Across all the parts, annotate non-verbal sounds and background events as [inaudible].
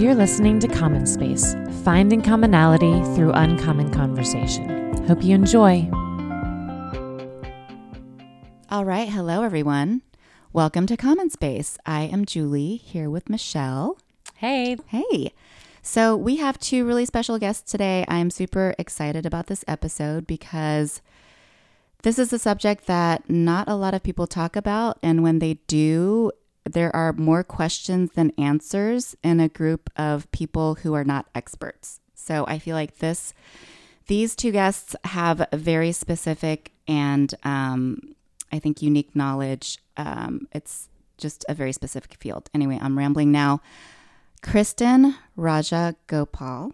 You're listening to Common Space, finding commonality through uncommon conversation. Hope you enjoy. All right. Hello, everyone. Welcome to Common Space. I am Julie here with Michelle. Hey. Hey. So, we have two really special guests today. I'm super excited about this episode because this is a subject that not a lot of people talk about. And when they do, there are more questions than answers in a group of people who are not experts. So, I feel like this. These two guests have very specific and um, I think unique knowledge. Um, it's just a very specific field. Anyway, I'm rambling now. Kristen Raja Gopal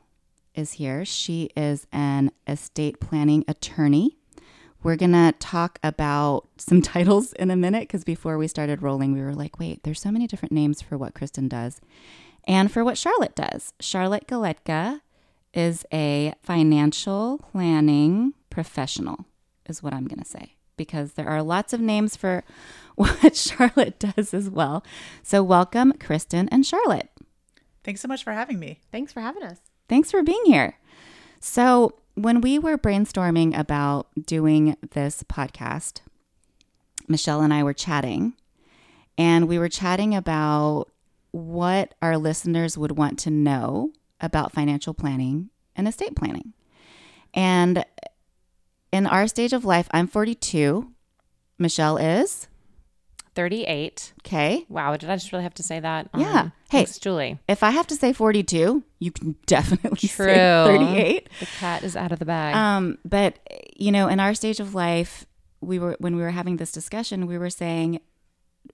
is here. She is an estate planning attorney. We're going to talk about some [laughs] titles in a minute because before we started rolling, we were like, wait, there's so many different names for what Kristen does and for what Charlotte does. Charlotte Galetka is a financial planning professional, is what I'm going to say, because there are lots of names for [laughs] what Charlotte does as well. So, welcome, Kristen and Charlotte. Thanks so much for having me. Thanks for having us. Thanks for being here. So, when we were brainstorming about doing this podcast, Michelle and I were chatting, and we were chatting about what our listeners would want to know about financial planning and estate planning. And in our stage of life, I'm 42. Michelle is 38. okay. Wow, did I just really have to say that? Yeah. Um, Hey. Thanks, Julie. If I have to say 42, you can [laughs] definitely True. say 38. The cat is out of the bag. Um, but you know, in our stage of life, we were when we were having this discussion, we were saying,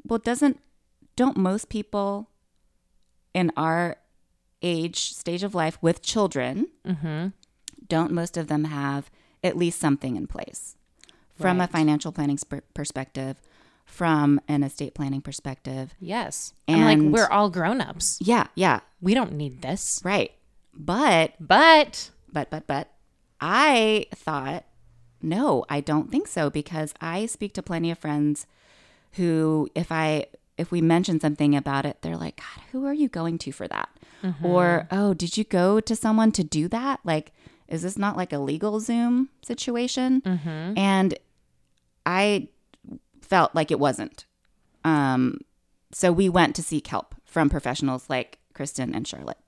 well, doesn't don't most people in our age stage of life with children, mm-hmm. don't most of them have at least something in place from a financial planning sp- perspective, from an estate planning perspective? Yes. I'm like, we're all grown-ups. Yeah, yeah, We don't need this. right. But But but but but I thought no, I don't think so because I speak to plenty of friends who if I if we mention something about it, they're like, God, who are you going to for that? Mm-hmm. Or, oh, did you go to someone to do that? Like, is this not like a LegalZoom situation? Mm-hmm. And I felt like it wasn't. Um, so we went to seek help from professionals like Kristen and Charlotte.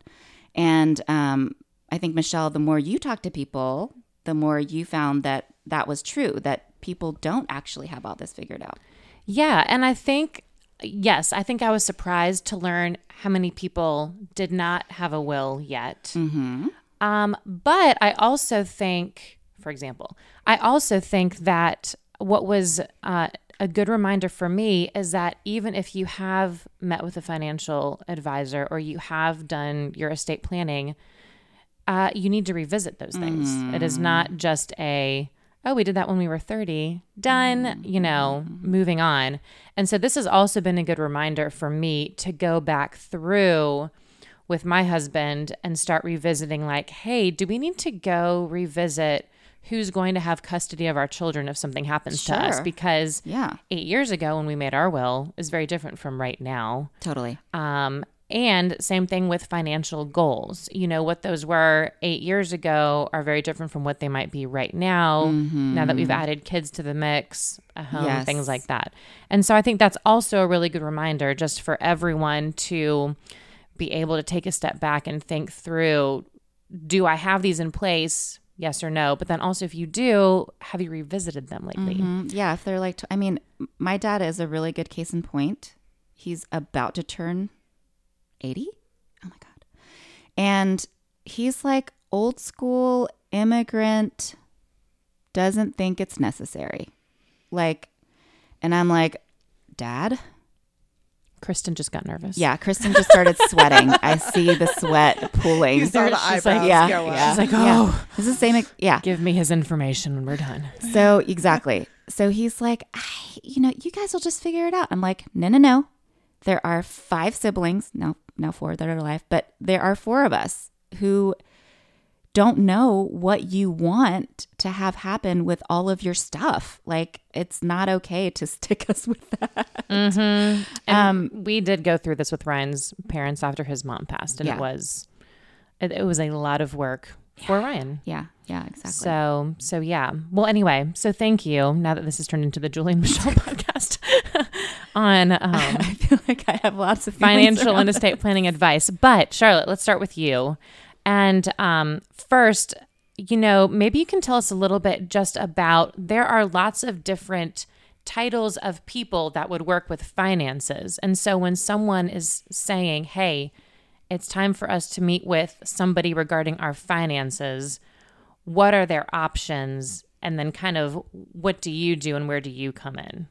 And um, I think, Michelle, the more you talk to people, the more you found that that was true, that people don't actually have all this figured out. Yeah, and I think yes, I think I was surprised to learn how many people did not have a will yet. Mm-hmm. Um, but I also think, for example, I also think that what was uh, a good reminder for me is that even if you have met with a financial advisor or you have done your estate planning, uh, you need to revisit those things. It is not just a, oh, we did that when we were 30, done, you know, moving on. And so this has also been a good reminder for me to go back through with my husband and start revisiting like, hey, do we need to go revisit who's going to have custody of our children if something happens to us? Because Yeah, eight years ago when we made our will is very different from right now. totally. Um, and same thing with financial goals. You know, what those were eight years ago are very different from what they might be right now, now that we've added kids to the mix, a home, Yes. things like that. And so I think that's also a really good reminder just for everyone to be able to take a step back and think through do I have these in place? Yes or no. But then also, if you do, have you revisited them lately? Mhm. Yeah, if they're like, I mean, my dad is a really good case in point. He's about to turn 80. Oh my God. And he's like old school immigrant, doesn't think it's necessary. Like, and I'm like, Dad? Kristen just got nervous. Yeah, Kristen just started sweating. I see the sweat pooling. You saw the She's eyebrows like, yeah, go yeah. She's like, Yeah. oh, It's the same. Yeah. give me his information when we're done. So exactly. So he's like, I, you know, you guys will just figure it out. I'm like, no, no, no. There are five siblings, now now four that are alive, but there are four of us who don't know what you want to have happen with all of your stuff. Like it's not okay to [laughs] stick us with that. Mm-hmm. Um, we did go through this with Ryan's parents after his mom passed, and Yeah. it was it, it was a lot of work for Ryan. Yeah, yeah, exactly. So so yeah. Well, anyway, so thank you. Now that this has turned into the Julie and Michelle [laughs] podcast [laughs] on um, I feel like I have lots of financial and estate planning advice. But Charlotte, let's start with you. And um, first, you know, maybe you can tell us a little bit just about there are lots of different titles of people that would work with finances. And so when someone is saying, hey, it's time for us to meet with somebody regarding our finances, what are their options? And then kind of what do you do and where do you come in?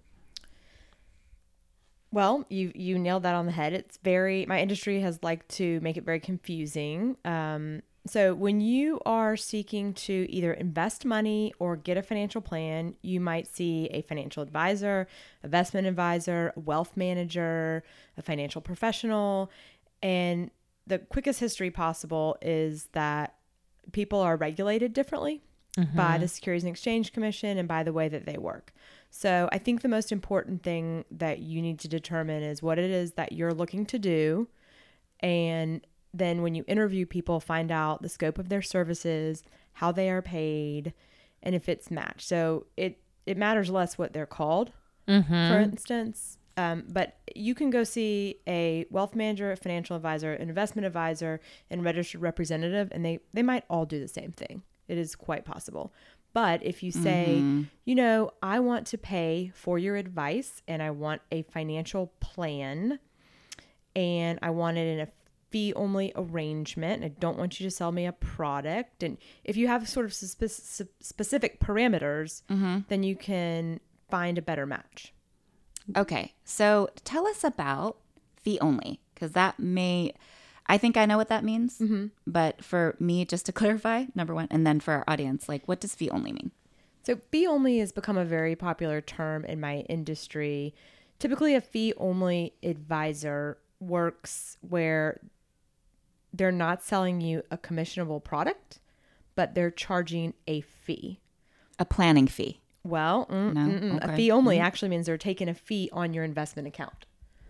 Well, you you nailed that on the head. It's very my industry has liked to make it very confusing. Um, so when you are seeking to either invest money or get a financial plan, you might see a financial advisor, investment advisor, wealth manager, a financial professional, and the quickest history possible is that people are regulated differently by the Securities and Exchange Commission and by the way that they work. So I think the most important thing that you need to determine is what it is that you're looking to do. And then when you interview people, find out the scope of their services, how they are paid, and if it's matched. So it, it matters less what they're called, for instance. Um, but you can go see a wealth manager, a financial advisor, an investment advisor, and registered representative, and they, they might all do the same thing. It is quite possible. But if you say, mm-hmm. you know, I want to pay for your advice and I want a financial plan and I want it in a fee only arrangement. I don't want you to sell me a product. And if you have sort of spe- spe- specific parameters, mm-hmm. then you can find a better match. Okay, so tell us about fee only, because that may, I think I know what that means. But for me, just to [laughs] clarify, number one, and then for our audience, like, what does fee only mean? So, fee only has become a very popular term in my industry. Typically, a fee only advisor works where they're not selling you a commissionable product, but they're charging a fee. A planning fee. Well, mm, No? mm, mm. Okay. a fee only actually means they're taking a fee on your investment account.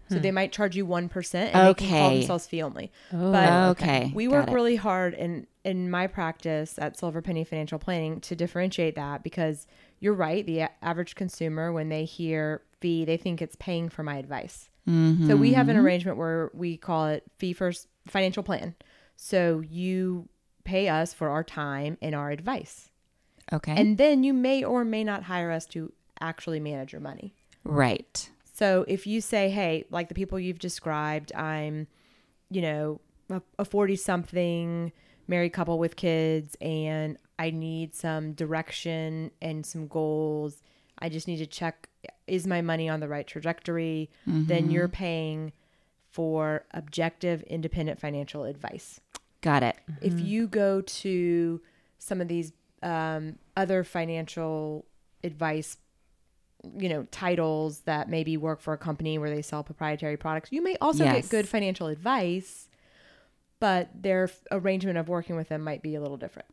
So they hmm. might charge you 1% and they can call themselves fee only. but oh, okay. we work really hard in in my practice at Silver Penny Financial Planning to differentiate that because you're right. The average consumer, when they hear fee, they think it's paying for my advice. So we have an mm-hmm. arrangement where we call it fee first financial plan. So you pay us for our time and our advice, Okay. and then you may or may not hire us to actually manage your money. right. So if you say, hey, like the people you've described, I'm, you know, a 40 something married couple with kids and I need some direction and some goals. I just need to check is my money on the right trajectory? Then you're paying for objective, independent financial advice. Got it. If you go to some of these um, other financial advice, you know, titles that maybe work for a company where they sell proprietary products, you may also Yes. get good financial advice, but their f- arrangement of working with them might be a little different.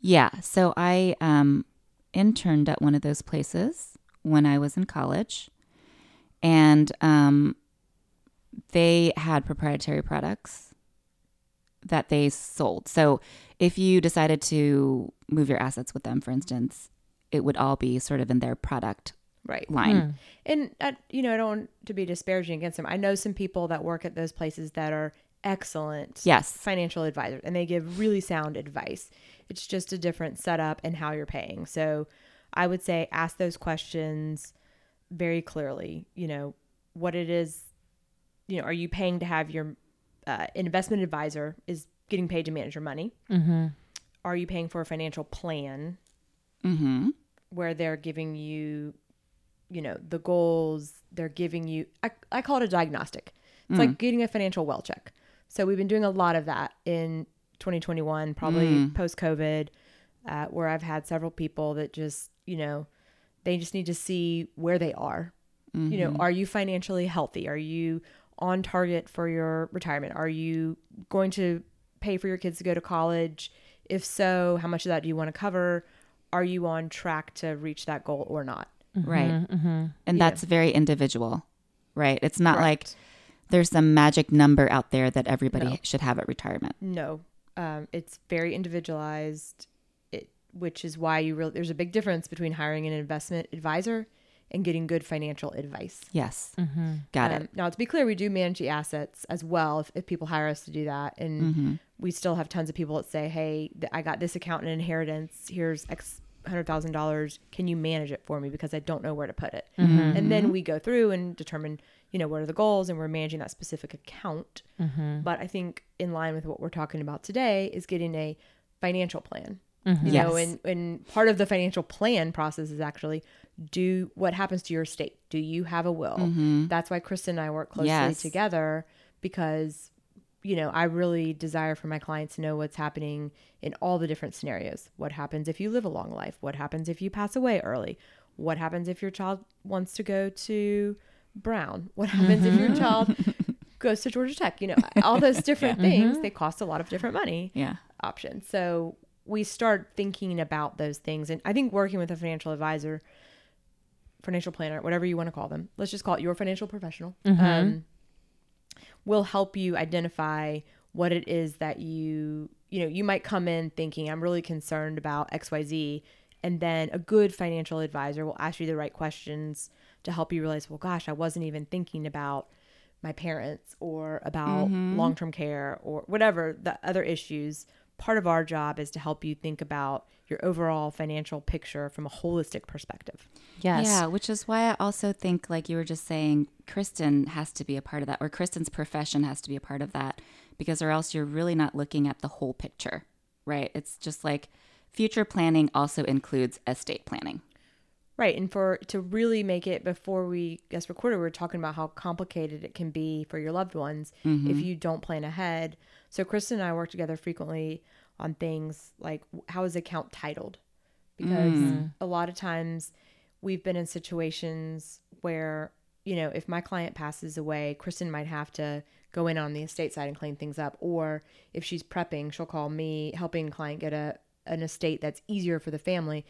Yeah. So I um, interned at one of those places when I was in college, and um, they had proprietary products that they sold. So if you decided to move your assets with them, for instance, it would all be sort of in their product Right. line. And, uh, you know, I don't want to be disparaging against them. I know some people that work at those places that are excellent Yes. financial advisors and they give really sound advice. It's just a different setup and how you're paying. So I would say ask those questions very clearly. You know, what it is, you know, are you paying to have your uh, investment advisor is getting paid to manage your money? Mm-hmm. Are you paying for a financial plan Mm-hmm. where they're giving you, you know, the goals, they're giving you, I, I call it a diagnostic. It's like mm. getting a financial well check. So we've been doing a lot of that in 2021, probably mm. post COVID, uh, where I've had several people that just, you know, they just need to see where they are. You know, mm-hmm. are you financially healthy? Are you on target for your retirement? Are you going to pay for your kids to go to college If so, how much of that do you want to cover? Are you on track to reach that goal or not? Right. Mm-hmm. And that's very individual, right? It's not like there's some magic number out there that everybody No. should have at retirement. No, um, it's very individualized, it, which is why you really there's a big difference between hiring an investment advisor and getting good financial advice. Yes. Mm-hmm. Got Um, it. Now, to be clear, we do manage the assets as well if, if people hire us to do that. And Mm-hmm. we still have tons of people that say, hey, th- I got this account in inheritance. Here's X hundred thousand dollars. Can you manage it for me? Because I don't know where to put it. Mm-hmm. And then we go through and determine, you know, what are the goals and we're managing that specific account. Mm-hmm. But I think in line with what we're talking about today is getting a financial plan. Mm-hmm. You know, Yes. and, and part of the financial plan process is actually do what happens to your estate. Do you have a will? That's why Kristen and I work closely Mm-hmm. Yes. together because, you know, I really desire for my clients to know what's happening in all the different scenarios. What happens if you live a long life? What happens if you pass away early? What happens if your child wants to go to Brown? What happens if your mm-hmm. child [laughs] goes to Georgia Tech? You know, all those [laughs] different things, mm-hmm. they cost a lot of different money Yeah. options. So we start thinking about those things. And I think working with a financial advisor, financial planner, whatever you want to call them, let's just call it your financial professional, mm-hmm. um, will help you identify what it is that you, you know, you might come in thinking, I'm really concerned about XYZ. And then a good financial advisor will ask you the right questions to help you realize, well, gosh, I wasn't even thinking about my parents or about mm-hmm. long term care or whatever the other issues. Part of our job is to help you think about your overall financial picture from a holistic perspective. Yes. Yeah, which is why I also think, like you were just saying, Kristen has to be a part of that, or Kristen's profession has to be a part of that, because or else you're really not looking at the whole picture, right? It's just like future planning also includes estate planning. Right. And for to really make it before we guest recorded, we were talking about how complicated it can be for your loved ones if mm-hmm. you don't plan ahead. So Kristen and I work together frequently on things like how is the account titled? Because mm. Mm. a lot of times we've been in situations where, you know, if my client passes away, Kristen might have to go in on the estate side and clean things up. Or if she's prepping, she'll call me helping client get a an estate that's easier for the family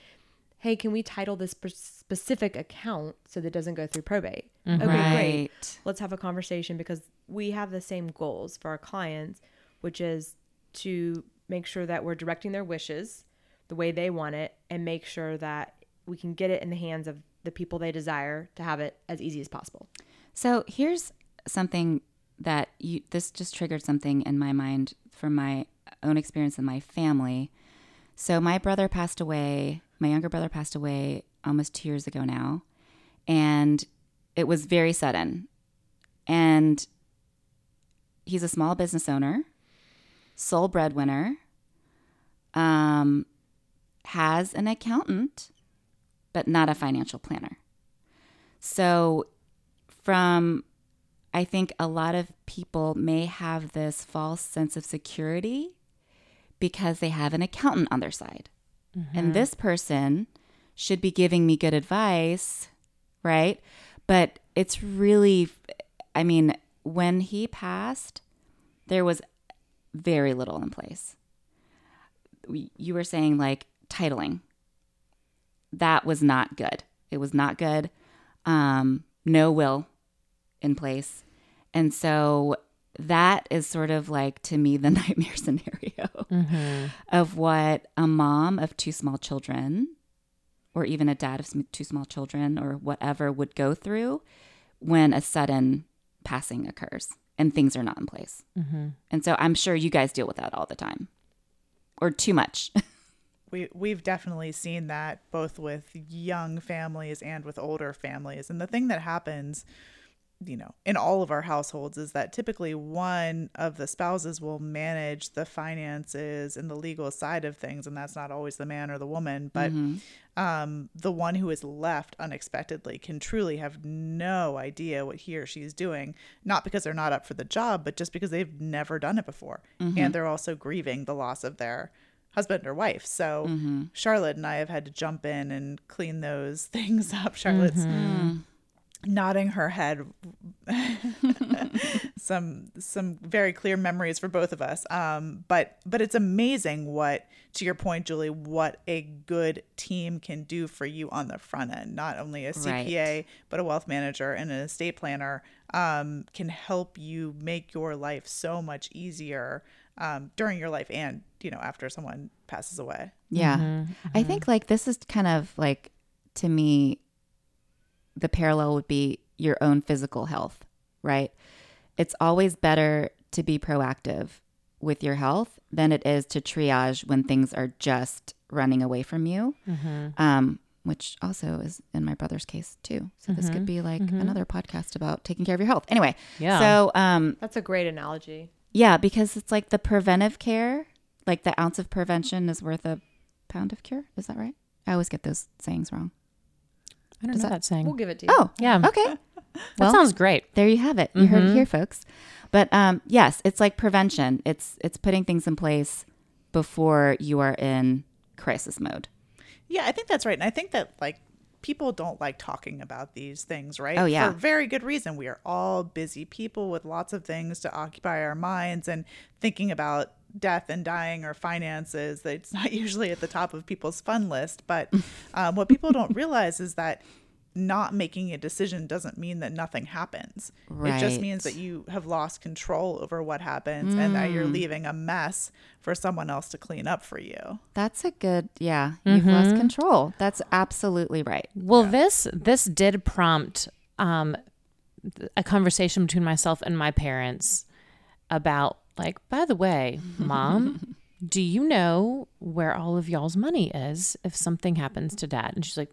hey, can we title this specific account so that it doesn't go through probate? Mm-hmm. Okay, great. Let's have a conversation because we have the same goals for our clients, which is to make sure that we're directing their wishes the way they want it and make sure that we can get it in the hands of the people they desire to have it as easy as possible. So here's something that you this just triggered something in my mind from my own experience in my family. So my brother passed away, my younger brother passed away almost 2 years ago now, and it was very sudden. And he's a small business owner, sole breadwinner, um has an accountant, but not a financial planner. So from I think a lot of people may have this false sense of security because they have an accountant on their side. And this person should be giving me good advice, right? But it's really I mean, when he passed, there was very little in place. We- You were saying like titling. That was not good. It was not good. Um, no will in place. And so that is sort of like to me the [laughs] nightmare scenario of what a mom of two small children or even a dad of two small children or whatever would go through when a sudden passing occurs and things are not in place. Mm-hmm. And so I'm sure you guys deal with that all the time or too much. [laughs] We we've definitely seen that both with young families and with older families. And the thing that happens, you know, in all of our households is that typically one of the spouses will manage the finances and the legal side of things, and that's not always the man or the woman, but mm-hmm. um, the one who is left unexpectedly can truly have no idea what he or she is doing, not because they're not up for the job, but just because they've never done it before. Mm-hmm. And they're also grieving the loss of their husband or wife. So mm-hmm. Charlotte and I have had to jump in and clean those [laughs] things up. Charlotte's mm. Nodding her head [laughs] some some very clear memories for both of us. Um, but but it's amazing what, to your point, Julie, what a good team can do for you on the front end. Not only a CPA, but a wealth manager and an estate planner um, can help you make your life so much easier um, during your life and you know after someone passes away. Yeah. I think like this is kind of like to me the parallel would be your own physical health, right? It's always better to be proactive with your health than it is to triage when things are just running away from you. Um, which also is in my brother's case too. So this could be like another podcast about taking care of your health. Anyway, Yeah. So um, That's a great analogy. yeah, because it's like the preventive care, like the ounce of prevention is worth a pound of cure. Is that right? I always get those sayings wrong. I don't Does know that- that saying. We'll give it to you. Oh, yeah. [laughs] okay. That well- sounds great. There you have it. You heard it here, folks. But um, yes, it's like prevention. It's it's putting things in place before you are in crisis mode. Yeah, I think that's right. And I think that like people don't like talking about these things, right? Oh, yeah. For very good reason. We are all busy people with lots of things to occupy our minds and thinking about death and dying or finances. It's [laughs] not usually at the top of people's fun list. But um, what people don't realize is that not making a decision doesn't mean that nothing happens. It just means that you have lost control over what happens and that Mm. you're leaving a mess for someone else to clean up for you. That's a good yeah. You've lost control. That's absolutely right. Well, this this did prompt um, a conversation between myself and my parents about like, by the way, mom, [laughs] do you know where all of y'all's money is if something happens to dad? And she's like,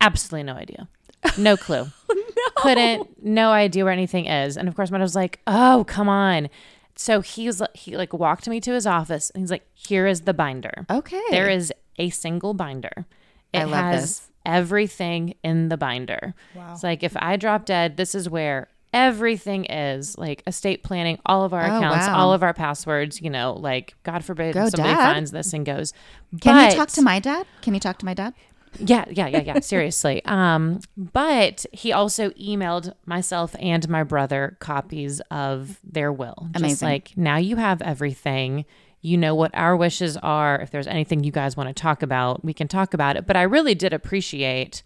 absolutely no idea, no clue, [laughs] oh, couldn't, no idea where anything is. And of course, my dad was like, oh, come on. So he's he like walked me to his office and he's like, here is the binder. Okay. There is a single binder. It I love has this. everything in the binder. Wow. It's like if I drop dead, this is where everything is like estate planning, all of our Oh, accounts, wow. all of our passwords, you know, like God forbid Go, somebody Dad. finds this and goes. Can But- you talk to my dad? Can you talk to my dad? yeah, yeah, yeah, yeah. Seriously. [laughs] Um, but he also emailed myself and my brother copies of their will. Just Amazing. like now you have everything. You know what our wishes are. If there's anything you guys want to talk about, we can talk about it. But I really did appreciate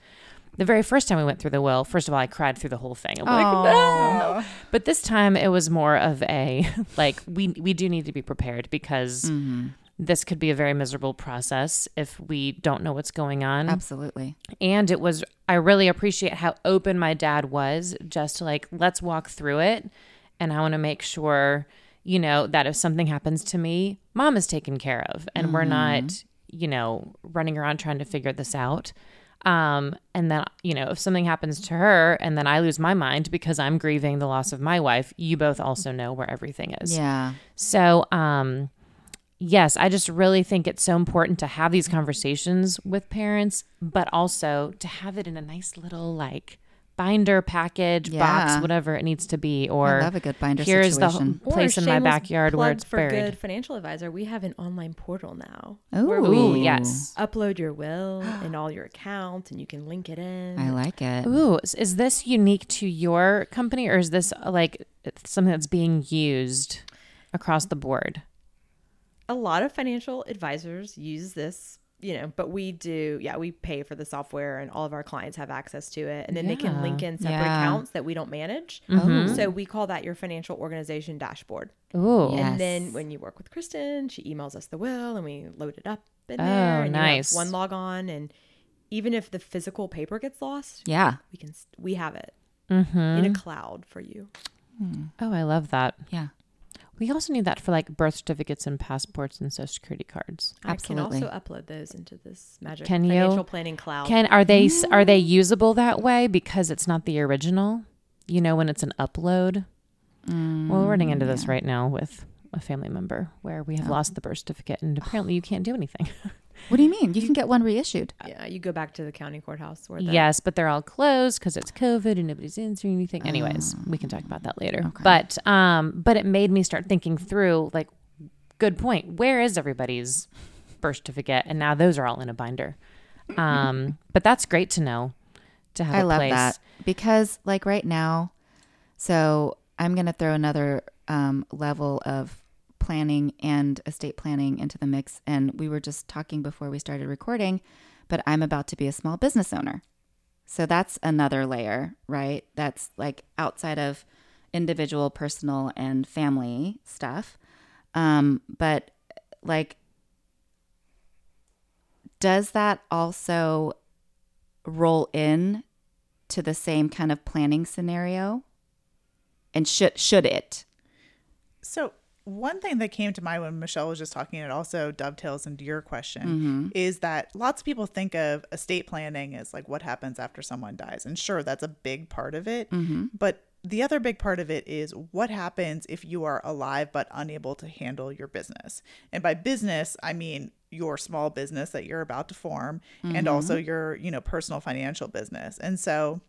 the very first time we went through the will. First of all, I cried through the whole thing. I'm like, no. But this time it was more of a [laughs] like we we do need to be prepared because mm-hmm. this could be a very miserable process if we don't know what's going on Absolutely. and it was i really appreciate how open my dad was just to like let's walk through it and i want to make sure you know that if something happens to me mom is taken care of and we're not mm-hmm. you know running around trying to figure this out um and then you know if something happens to her and then i lose my mind because i'm grieving the loss of my wife you both also know where everything is Yeah. so, um, yes, I just really think it's so important to have these conversations with parents, but also to have it in a nice little like binder package Yeah. box, whatever it needs to be. Or I love a good binder here's situation. the place in my backyard where it's for buried. good financial advisor. We have an online portal now. Ooh. where we Ooh, yes. upload your will [gasps] and all your accounts, and you can link it in. I like it. Ooh, is- is this unique to your company, or is this uh, like something that's being used across the board? a lot of financial advisors use this you know but we do yeah we pay for the software and all of our clients have access to it and then they can link in separate Yeah. accounts that we don't manage Mm-hmm. so we call that your financial organization dashboard Ooh, Yes. and then when you work with kristen she emails us the will and we load it up in Oh, there and you nice. one log on and even if the physical paper gets lost Yeah. we can we have it Mm-hmm. in a cloud for you oh, I love that. Yeah. We also need that for like birth certificates and passports and social security cards. Absolutely. i can also upload those into this magic Can you? financial planning cloud Can are they are they mm. usable that way because it's not the original? You know when it's an upload. well, we're running into mm, this right now with a family member where we have oh. lost the birth certificate and apparently you can't do anything. [laughs] What do you mean? You can get one reissued. yeah you go back to the county courthouse where the yes, but they're all closed because it's COVID and nobody's answering anything. Anyways, we can talk about that later. But um, but it made me start thinking through like, good point. Where is everybody's birth certificate? And now those are all in a binder. Um, [laughs] but that's great to know. To have I a love place. that because, like, right now, so I'm going to throw another um, level of planning and estate planning into the mix. And we were just talking before we started recording, but I'm about to be a small business owner. So that's another layer, right? That's like outside of individual, personal, and family stuff. Um, but like, does that also roll in to the same kind of planning scenario? And should should it? So one thing that came to mind when Michelle was just talking, it also dovetails into your question, Mm-hmm. is that lots of people think of estate planning as like what happens after someone dies. And sure, that's a big part of it. Mm-hmm. But the other big part of it is what happens if you are alive but unable to handle your business. And by business, I mean your small business that you're about to form and also your, you know, personal financial business. And so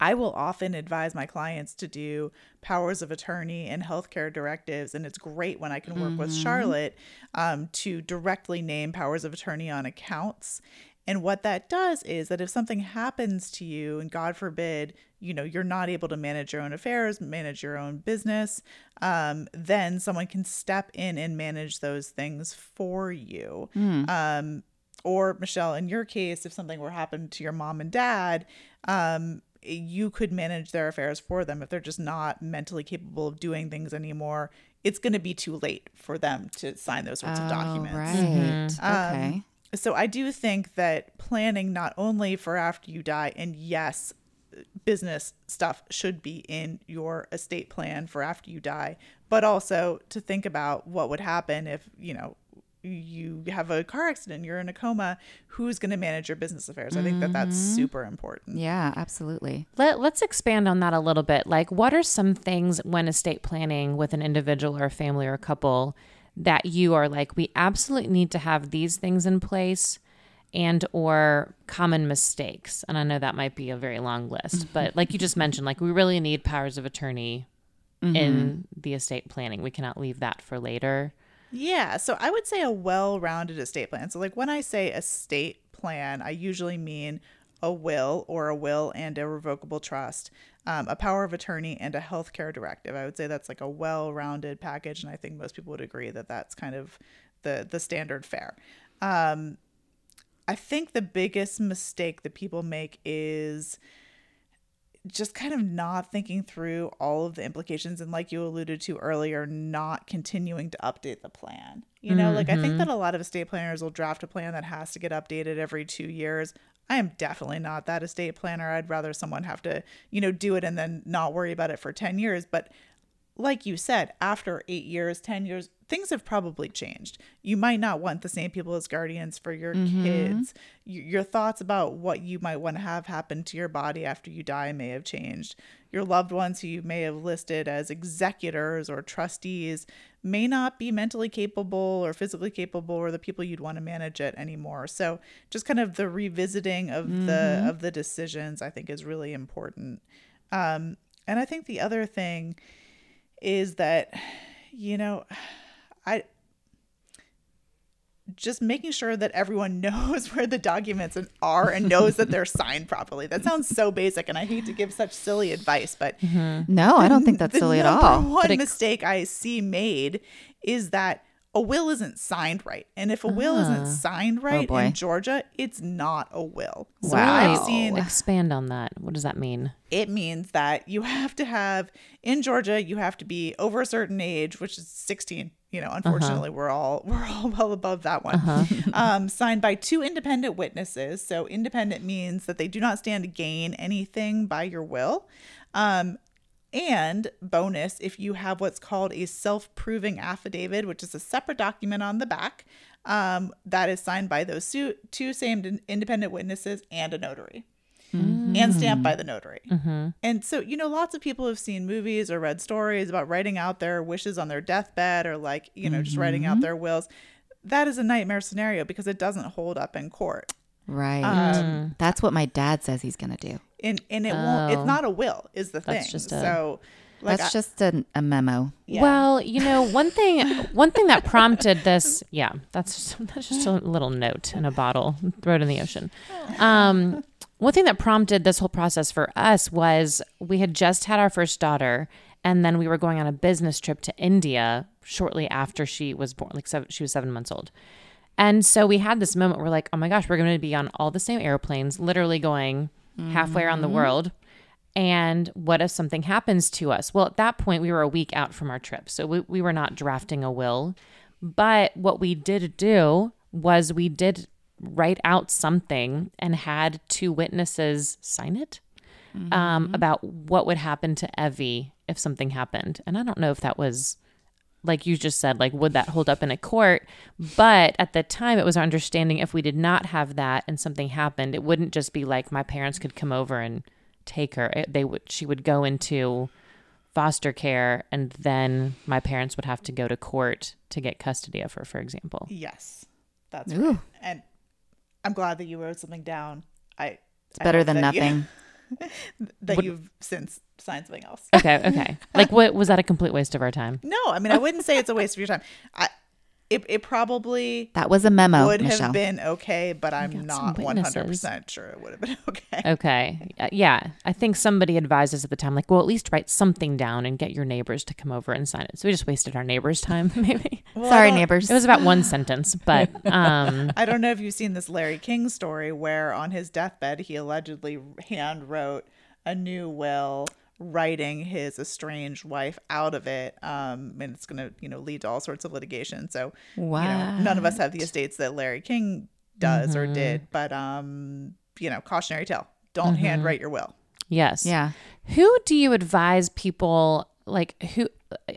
I will often advise my clients to do powers of attorney and healthcare directives. And it's great when I can work with Charlotte um, to directly name powers of attorney on accounts. And what that does is that if something happens to you, and God forbid, you know, you're not able to manage your own affairs, manage your own business, um, then someone can step in and manage those things for you. Um, or Michelle, in your case, if something were to happen to your mom and dad, um, you could manage their affairs for them if they're just not mentally capable of doing things anymore. It's going to be too late for them to sign those sorts of oh, documents. Oh, right. Mm-hmm. Mm-hmm. Um, okay. So I do think that planning not only for after you die, and yes, business stuff should be in your estate plan for after you die, but also to think about what would happen if, you know, you have a car accident, you're in a coma, who's going to manage your business affairs? I think that that's mm-hmm. super important. yeah, absolutely. Let, let's expand on that a little bit. Like, what are some things when estate planning with an individual or a family or a couple that you are like, we absolutely need to have these things in place and or common mistakes? And I know that might be a very long list, but [laughs] like you just mentioned, like we really need powers of attorney in mm-hmm. the estate planning. We cannot leave that for later. Yeah, so I would say a well-rounded estate plan. So like when I say estate plan, I usually mean a will or a will and a revocable trust, um, a power of attorney and a healthcare directive. I would say that's like a well-rounded package, and I think most people would agree that that's kind of the the standard fare. Um, I think the biggest mistake that people make is just kind of not thinking through all of the implications and like you alluded to earlier not continuing to update the plan. You know like i think mm-hmm. that a lot of estate planners will draft a plan that has to get updated every two years. I am definitely not that estate planner. I'd rather someone have to you know do it and then not worry about it for 10 years. But like you said, after eight years, 10 years, things have probably changed. You might not want the same people as guardians for your kids. Y- Your thoughts about what you might want to have happen to your body after you die may have changed. Your loved ones who you may have listed as executors or trustees may not be mentally capable or physically capable or the people you'd want to manage it anymore. So just kind of the revisiting of the of the decisions I think is really important. Um, and I think the other thing is that you know i just making sure that everyone [laughs] knows where the documents are and knows that they're signed properly that sounds so basic and i hate to give such silly advice but mm-hmm. No, I don't think that's the silly at all. one mistake i see made is that a will isn't signed right and if a will isn't signed right boy. in georgia it's not a will so Wow. i've seen Expand on that. What does that mean? it means that you have to have in Georgia you have to be over a certain age which is 16 you know unfortunately we're all [laughs] we're all well above that one [laughs] um, signed by two independent witnesses so independent means that they do not stand to gain anything by your will um, and bonus if you have what's called a self-proving affidavit which is a separate document on the back um, that is signed by those two, two same independent witnesses and a notary and stamped by the notary. And so, you know, lots of people have seen movies or read stories about writing out their wishes on their deathbed or like, you know, just writing out their wills. That is a nightmare scenario because it doesn't hold up in court. Right. Um, That's what my dad says he's going to do. And and it won't it's Oh. not a will is the That's thing. just a- so like That's I- just a, a memo. yeah. Well, you know, one thing [laughs] one thing that prompted this, yeah, that's just, [laughs] that's just a little note in a bottle, throw it in the ocean. Um, one thing that prompted this whole process for us was we had just had our first daughter and then we were going on a business trip to India shortly after she was born like seven, she was 7 months old. And so we had this moment where like, oh my gosh, we're going to be on all the same airplanes, literally going halfway around the world. And what if something happens to us? Well, at that point, we were a week out from our trip. So we, we were not drafting a will. But what we did do was we did write out something and had two witnesses sign it um, about what would happen to Evie if something happened. And I don't know if that was like you just said, like, would that hold up in a court? But at the time, it was our understanding if we did not have that and something happened, it wouldn't just be like my parents could come over and take her. It, they would, she would go into foster care, and then my parents would have to go to court to get custody of her, for example. Yes, that's Ooh. right. And I'm glad that you wrote something down. I It's better than nothing. you- [laughs] [laughs] that you've since signed something else. Okay, okay. [laughs] like, what was that a complete waste of our time? No, I mean I wouldn't say it's a waste of your time. I it, it probably That was a memo, would Michelle. have been okay, but I'm not 100% sure it would have been [laughs] okay. Okay. Uh, yeah. I think somebody advised us at the time, like, well, at least write something down and get your neighbors to come over and sign it. So we just wasted our neighbors' time, [laughs] maybe. Well, Sorry, neighbors. It was about one [laughs] sentence, but um, I don't know if you've seen this Larry King story where on his deathbed he allegedly hand wrote a new will writing his estranged wife out of it um and it's going to you know lead to all sorts of litigation so you know none of us have the estates that Larry King does or did but um you know cautionary tale don't handwrite your will yes. yeah. Who do you advise people like who,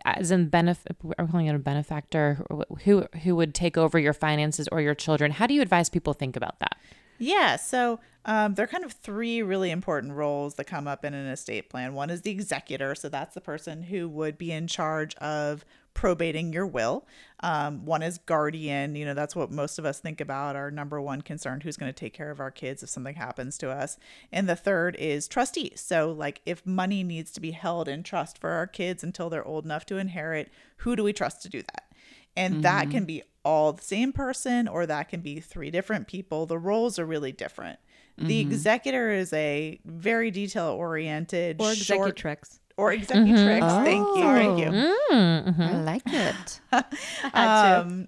as in benefit? Are we calling it a benefactor? Who who would take over your finances or your children? How do you advise people think about that? Yeah, so um, there are kind of three really important roles that come up in an estate plan. One is the executor, so that's the person who would be in charge of probating your will. Um, one is guardian, you know, that's what most of us think about our number one concern who's going to take care of our kids if something happens to us. And the third is trustee. So, like, if money needs to be held in trust for our kids until they're old enough to inherit, who do we trust to do that? And that can be all the same person or that can be three different people. The roles are really different. The executor is a very detail oriented Or short executrix. or executrix. Thank you. Thank you. Mm-hmm. I like it. [laughs] Um,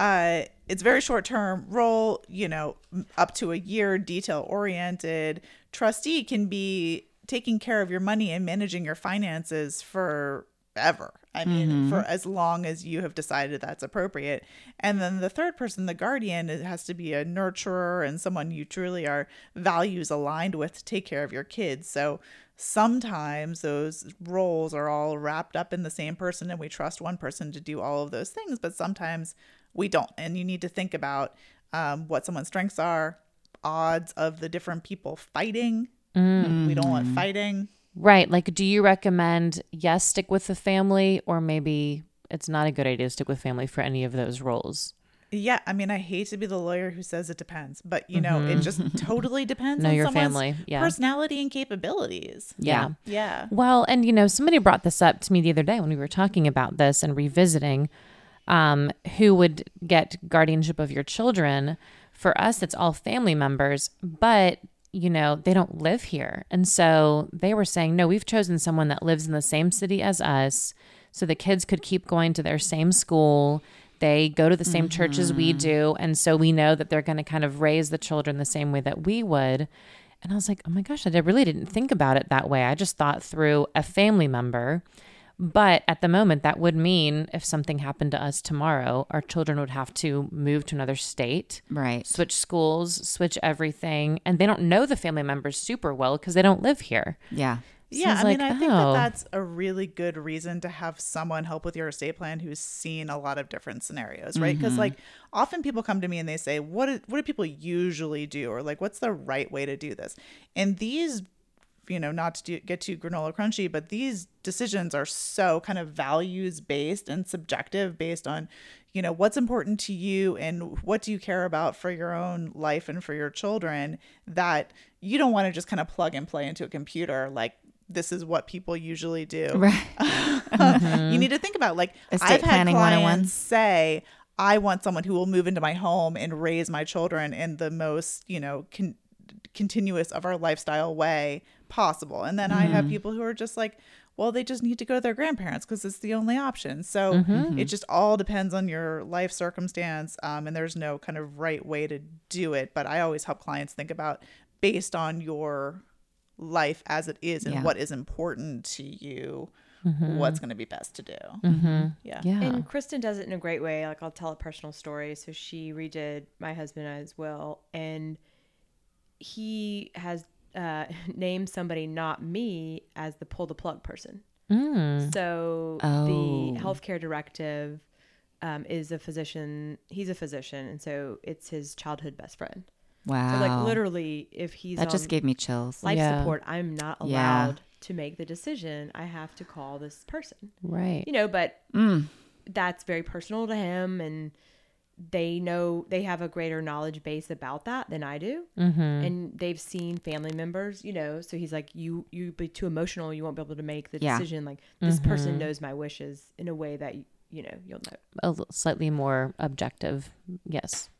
uh, it's very short term role, you know, up to a year, detail oriented. Trustee can be taking care of your money and managing your finances forever. I mean, for as long as you have decided that's appropriate. And then the third person, the guardian, it has to be a nurturer and someone you truly are values aligned with to take care of your kids. So sometimes those roles are all wrapped up in the same person and we trust one person to do all of those things, but sometimes we don't. And you need to think about um, what someone's strengths are, odds of the different people fighting. We don't want fighting. Right. Like, do you recommend yes, stick with the family, or maybe it's not a good idea to stick with family for any of those roles? Yeah, I mean, I hate to be the lawyer who says it depends, but you know, it just totally depends [laughs] Know on your someone's family, yeah. personality and capabilities. Yeah. Yeah. Well, and you know, somebody brought this up to me the other day when we were talking about this and revisiting um, who would get guardianship of your children. For us, it's all family members, but you know, they don't live here. And so they were saying, no, we've chosen someone that lives in the same city as us. So the kids could keep going to their same school. They go to the same church as we mm-hmm. do. And so we know that they're going to kind of raise the children the same way that we would. And I was like, oh my gosh, I really didn't think about it that way. I just thought through a family member. But at the moment, that would mean if something happened to us tomorrow, our children would have to move to another state, Right. switch schools, switch everything. And they don't know the family members super well because they don't live here. Yeah. Yeah, it's I mean, like, I think oh. that that's a really good reason to have someone help with your estate plan who's seen a lot of different scenarios, right? Because mm-hmm. like often people come to me and they say, "What do, what do people usually do?" or like, "What's the right way to do this?" And these, you know, not to do, get too granola crunchy, but these decisions are so kind of values based and subjective, based on you know what's important to you and what do you care about for your own life and for your children that you don't want to just kind of plug and play into a computer like this is what people usually do. Right. [laughs] Mm-hmm. you need to think about like Estate I've had planning oh clients say I want someone who will move into my home and raise my children in the most you know con- continuous of our lifestyle way possible. And then I have mm-hmm. people who are just like, well, they just need to go to their grandparents because it's the only option. So mm-hmm. it just all depends on your life circumstance. Um, and there's no kind of right way to do it. But I always help clients think about based on your life as it is and Yeah. what is important to you, what's mm-hmm. going to be best to do. Yeah. Yeah. And Kristen does it in a great way. Like I'll tell a personal story. So she redid my husband as well, and he has uh, [laughs] named somebody not me as the pull the plug person. Mm. So Oh. the healthcare directive um, is a physician. He's a physician, and so it's his childhood best friend. Wow. So like literally, if he's that just gave me chills. life Yeah. support, I'm not Yeah. allowed to make the decision. I have to call this person Right. you know but Mm. that's very personal to him and they know they have a greater knowledge base about that than i do Mm-hmm. and they've seen family members you know so he's like you you be too emotional you won't be able to make the Yeah. decision like this person knows my wishes in a way that you know you'll know A l- slightly more objective. Yes.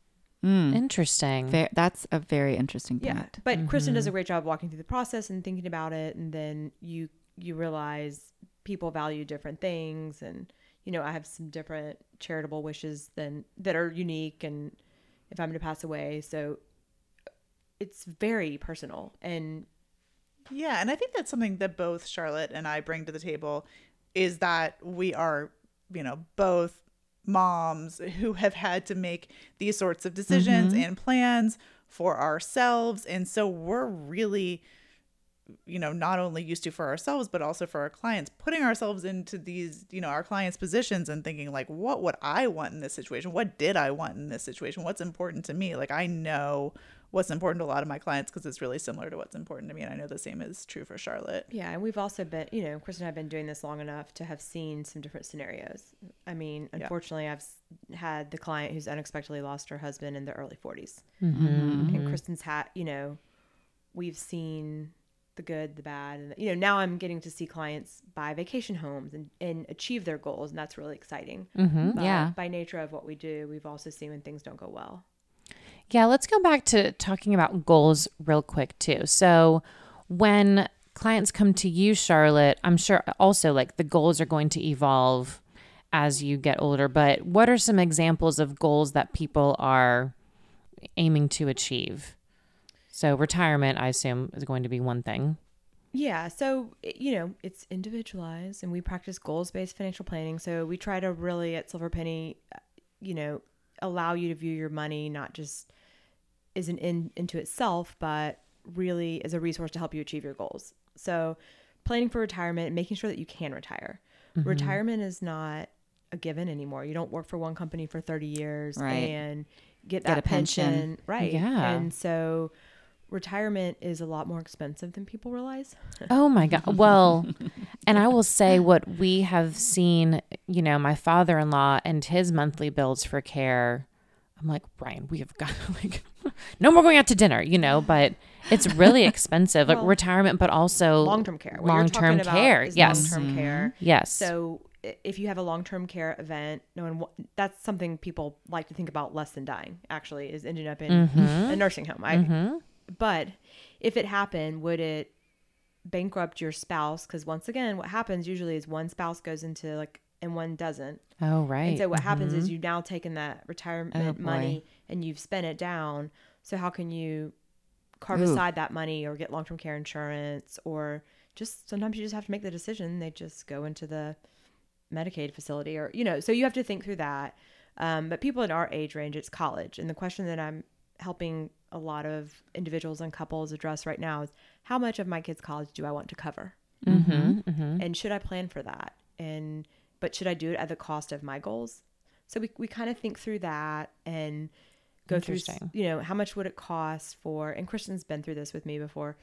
Mm. Interesting. Ver- that's a very interesting point. yeah but kristen does a great job walking through the process and thinking about it and then you you realize people value different things and you know i have some different charitable wishes than that are unique and if i'm to pass away so it's very personal and Yeah, and I think that's something that both Charlotte and I bring to the table is that we are, you know, both moms who have had to make these sorts of decisions mm-hmm. and plans for ourselves. And so we're really you know not only used to for ourselves but also for our clients putting ourselves into these you know our clients positions and thinking like what would i want in this situation? What did i want in this situation? What's important to me? Like i know what's important to a lot of my clients because it's really similar to what's important to me and i know the same is true for charlotte. Yeah and we've also been you know chris and i've been doing this long enough to have seen some different scenarios. I mean unfortunately i've had the client who's unexpectedly lost her husband in the early 40s Mm-hmm. and Kristen's hat, you know, we've seen the good, the bad, and you know now I'm getting to see clients buy vacation homes and, and achieve their goals, and that's really exciting. Mm-hmm. But Yeah. by nature of what we do, we've also seen when things don't go well. Yeah, let's go back to talking about goals real quick too. So, when clients come to you, Charlotte, I'm sure also like the goals are going to evolve as you get older, but what are some examples of goals that people are aiming to achieve? So, retirement, I assume, is going to be one thing. Yeah, so you know it's individualized, and we practice goals based financial planning. So we try to really at Silver Penny, uh, you know, allow you to view your money not just as an in into itself, but really as a resource to help you achieve your goals. So planning for retirement, making sure that you can retire. Retirement is not a given anymore. You don't work for one company for 30 years Right. and get Get that a pension. pension. Right. Yeah. And so retirement is a lot more expensive than people realize. [laughs] Oh my God. Well, and I will say what we have seen, you know, my father in law and his monthly bills for care. I'm like, Brian, we have got [laughs] like, no more going out to dinner, you know, but it's really [laughs] expensive, like retirement, but also long term care. What you're long-term about care. is Yes. long term care. Yes. So if you have a long term care event, no one that's something people like to think about less than dying. Actually, is ending up in Mm-hmm. a nursing home. I, But if it happened, would it bankrupt your spouse? Because once again, what happens usually is one spouse goes into like and one doesn't. oh, right. And so what happens is you've now taken that retirement Oh, money and you've spent it down. So how can you carve Ooh. aside that money or get long term care insurance or just sometimes you just have to make the decision. They just go into the Medicaid facility or you know, so you have to think through that. Um, but people in our age range, it's college. And the question that I'm helping a lot of individuals and couples address right now is how much of my kids' college do I want to cover? mm-hmm, mm-hmm. and should I plan for that? And but should I do it at the cost of my goals? So we we kind of think through that and go through you know how much would it cost for and Kristen's been through this with me before.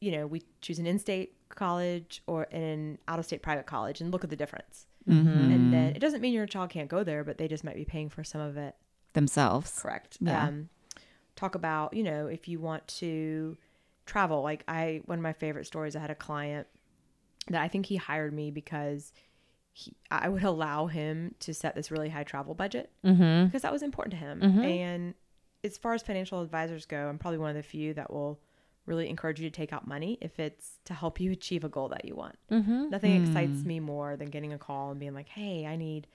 You know, we choose an in-state college or an out-of-state private college and look at the difference. Mm-hmm. And then it doesn't mean your child can't go there, but they just might be paying for some of it Themselves. correct Yeah. um talk about you know if you want to travel like i one of my favorite stories i had a client that i think he hired me because he, i would [laughs] allow him to set this really high travel budget Mm-hmm. because that was important to him Mhm. and as far as financial advisors go i'm probably one of the few that will really encourage you to take out money if it's to help you [laughs] achieve a goal that you want. Mm-hmm. Nothing excites me more than getting a call and being like, "Hey, I need,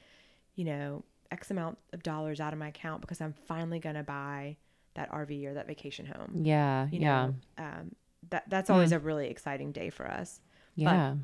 you know, X amount of dollars out of my account because I'm finally gonna buy that RV or that vacation home." Yeah. You yeah. know, um, that that's always a really exciting day for us. yeah.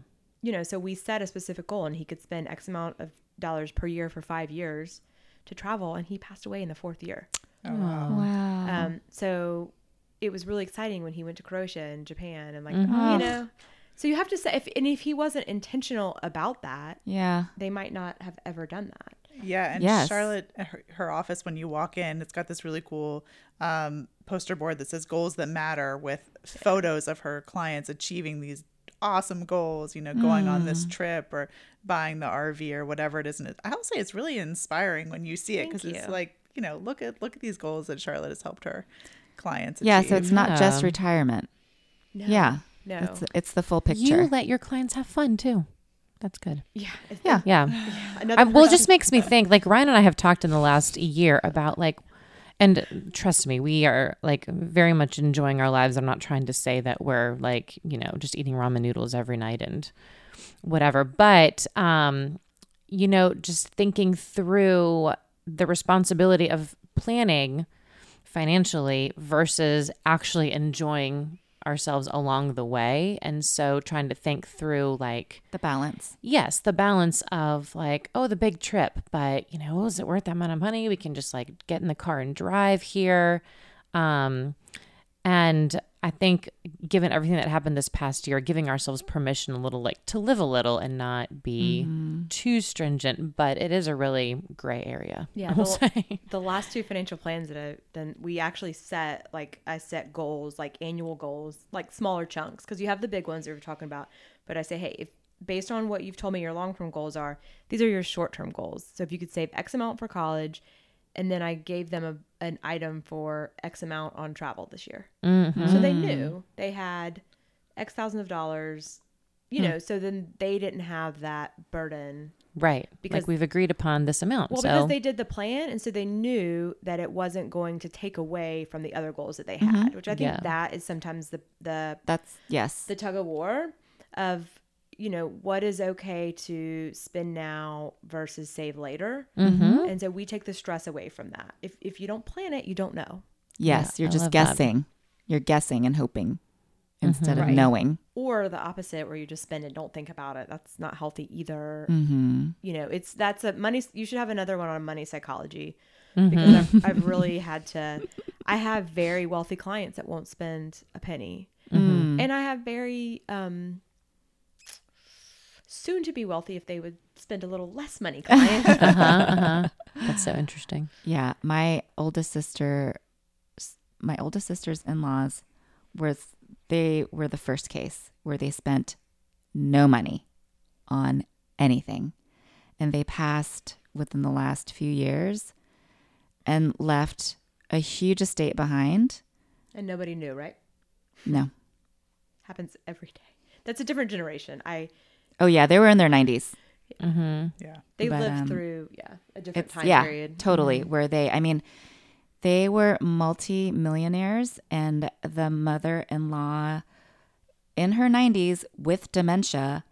You know, so we set a specific goal, and he could spend X amount of dollars per year for five years to travel, and he passed away in the fourth year. Oh, wow. Wow. Um, so it was really exciting when he went to Croatia and Japan, and like Mhm. you know, so you have to say if and if he wasn't intentional about that, yeah. they might not have ever done that. Yeah, and Yes. Charlotte, her, her office, when you walk in, it's got this really cool um, poster board that says "Goals That Matter" with photos of her clients achieving these awesome goals. You know, going on this trip or buying the RV or whatever it is. And I'll say it's really inspiring when you see it because it's like you know, look at look at these goals that Charlotte has helped her clients. Yeah. So it's not just retirement. No, Yeah. no, It's, it's the full picture. You let your clients have fun too. That's good. yeah, it's- Yeah. Yeah. [sighs] Another I, well, it just makes me [laughs] think like Ryan and I have talked in the last year about like, and trust me, we are like very much enjoying our lives. I'm not trying to say that we're like, you know, just eating ramen noodles every night and whatever, but, um, you know, just thinking through the responsibility of planning financially versus actually enjoying ourselves along the way. And so trying to think through like, the balance. yes, the balance of like, oh, the big trip, but you know, is it worth that amount of money? We can just like get in the car and drive here. Um, and I think given everything that happened this past year, giving ourselves permission a little like to live a little and not be mm-hmm. too stringent, but it is a really gray area. [laughs] Yeah, the- the last two financial plans that I then we actually set like I set goals like annual goals like smaller chunks because you have the big ones that we're talking about but I say hey if based on what you've told me your long term goals are these are your short term goals so if you could save X amount for college and then I gave them a, an item for X amount on travel this year Mhm. so they knew they had X thousand of dollars you know so then they didn't have that burden Right. Because- like we've agreed upon this amount. well, so because they did the plan, and so they knew that it wasn't going to take away from the other goals that they had, which I think Yeah. that is sometimes the the That's yes. the tug of war of you know what is okay to spend now versus save later, Mhm. and so we take the stress away from that. If if you don't plan it, you don't know, Yes. Yeah, you're I just love that. guessing. You're guessing and hoping instead of Right. knowing. or the opposite where you just spend and don't think about it. That's not healthy either. Mm-hmm. You know, it's that's a money. You should have another one on money psychology. Mm-hmm. because I've, I've really had to. I have very wealthy clients that won't spend a penny, Mm-hmm. and I have very um, soon to be wealthy if they would spend a little less money [laughs] clients. uh-huh, uh-huh. [laughs] That's so interesting. Yeah, my oldest sister, my oldest sister's in-laws were they were the first case where they spent no money on anything, and they passed within the last few years, and left a huge estate behind. and nobody knew, right? No, Happens every day. That's a different generation. I oh yeah, they were in their nineties. Mm-hmm. yeah. they But, lived um, through yeah a different It's time yeah, period. totally. Where they, I mean, they were multi millionaires, and the mother-in-law in her nineties with dementia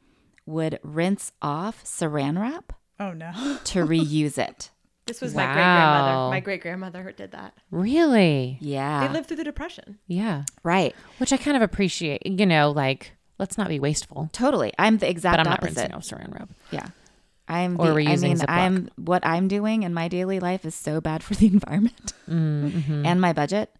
would rinse off Saran wrap Oh no. to [laughs] reuse it. This was my great grandmother. My great grandmother did that. Really? Yeah, They lived through the depression. Yeah. right. Which I kind of appreciate. You know, like let's not be wasteful. Totally. I'm the exact opposite. But I'm not opposite. rinsing off saran wrap. Yeah. I'm Or the, I reusing mean, Ziploc. I'm what I'm doing in my daily life is so bad for the [laughs] environment Mm-hmm. and my budget.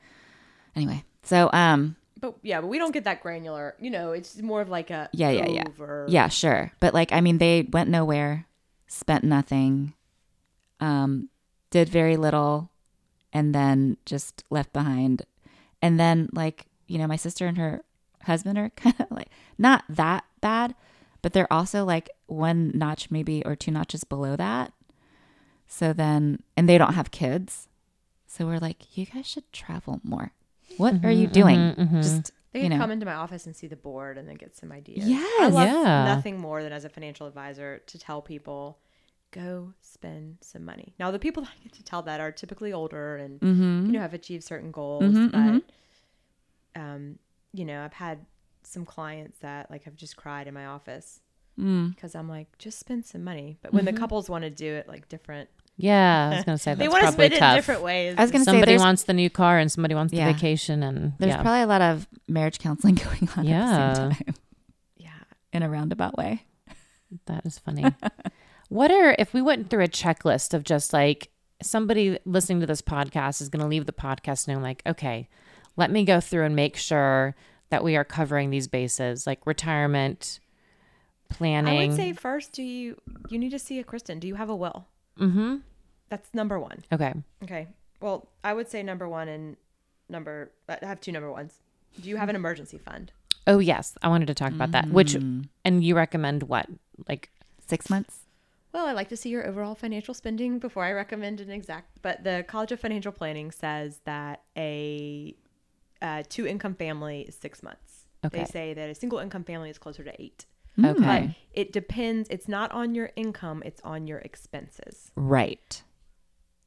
Anyway, so um, But yeah, but we don't get that granular. You know, it's more of like a Yeah, yeah, yeah. over. yeah, sure, but like I mean, they went nowhere, spent nothing, um, did very little, and then just left behind, and then like you know, my sister and her husband are [laughs] kind of like not that bad, but they're also like one notch maybe or two notches below that. So then, and they don't have kids. So we're like, you guys should travel more. What are you doing? mhm. Just, They you can know. come into my office and see the board and then get some ideas. I Yes. love Yeah. nothing more than as a financial advisor to tell people, go spend some money. Now, the people [laughs] that I get to tell that are typically older and mm-hmm. you know have achieved certain goals, Mhm, but um, you know, I've had some clients that like have just cried in my office Mm. because I'm like, just spend some money. But when the couples want to do it like different, Yeah, I was gonna say that. [laughs] they want to spend it tough. in different ways. I was gonna say Somebody there's, wants the new car and somebody wants Yeah. the vacation, and there's yeah, probably a lot of marriage counseling [laughs] going on at the same Yeah. time yeah. in a roundabout way. that is funny. [laughs] what are if we went through a checklist of just like somebody listening to this podcast is going to leave the podcast knowing like, okay, let me go through and make sure that we are covering these bases, like retirement planning. I would say first, do you you need to see a Kristen? Do you have a will? mm-hmm. That's number one. Okay. Okay. Well, I would say number one and number. I have two number ones. Do you have an emergency fund? Oh yes, I wanted to talk about that. Which Mm. and you recommend what? Like Six months. Well, I like to see your overall financial spending before I recommend an exact. But the College of Financial Planning says that a uh, two income family is six months. Okay. They say that a single income family is closer to eight. Mm. okay. But it depends. It's not on your income; it's on your expenses. Right.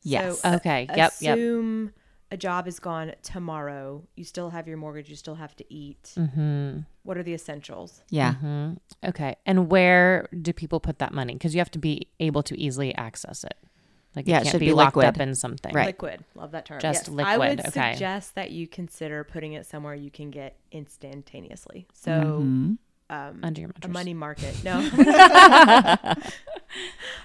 Yes. So, uh, Okay. Yep. Yep. assume a job is gone tomorrow. You still have your mortgage. You still have to eat. Mm-hmm. What are the essentials? yeah. hmm Okay. And where do people put that money? Because you have to be able to easily access it. Like Yeah, it it should be, be locked liquid. up in something. Right. Liquid. Love that term. Just I liquid, would okay. suggest that you consider putting it somewhere you can get instantaneously. So Mhm. um, Under your a money market. No. [laughs] [laughs]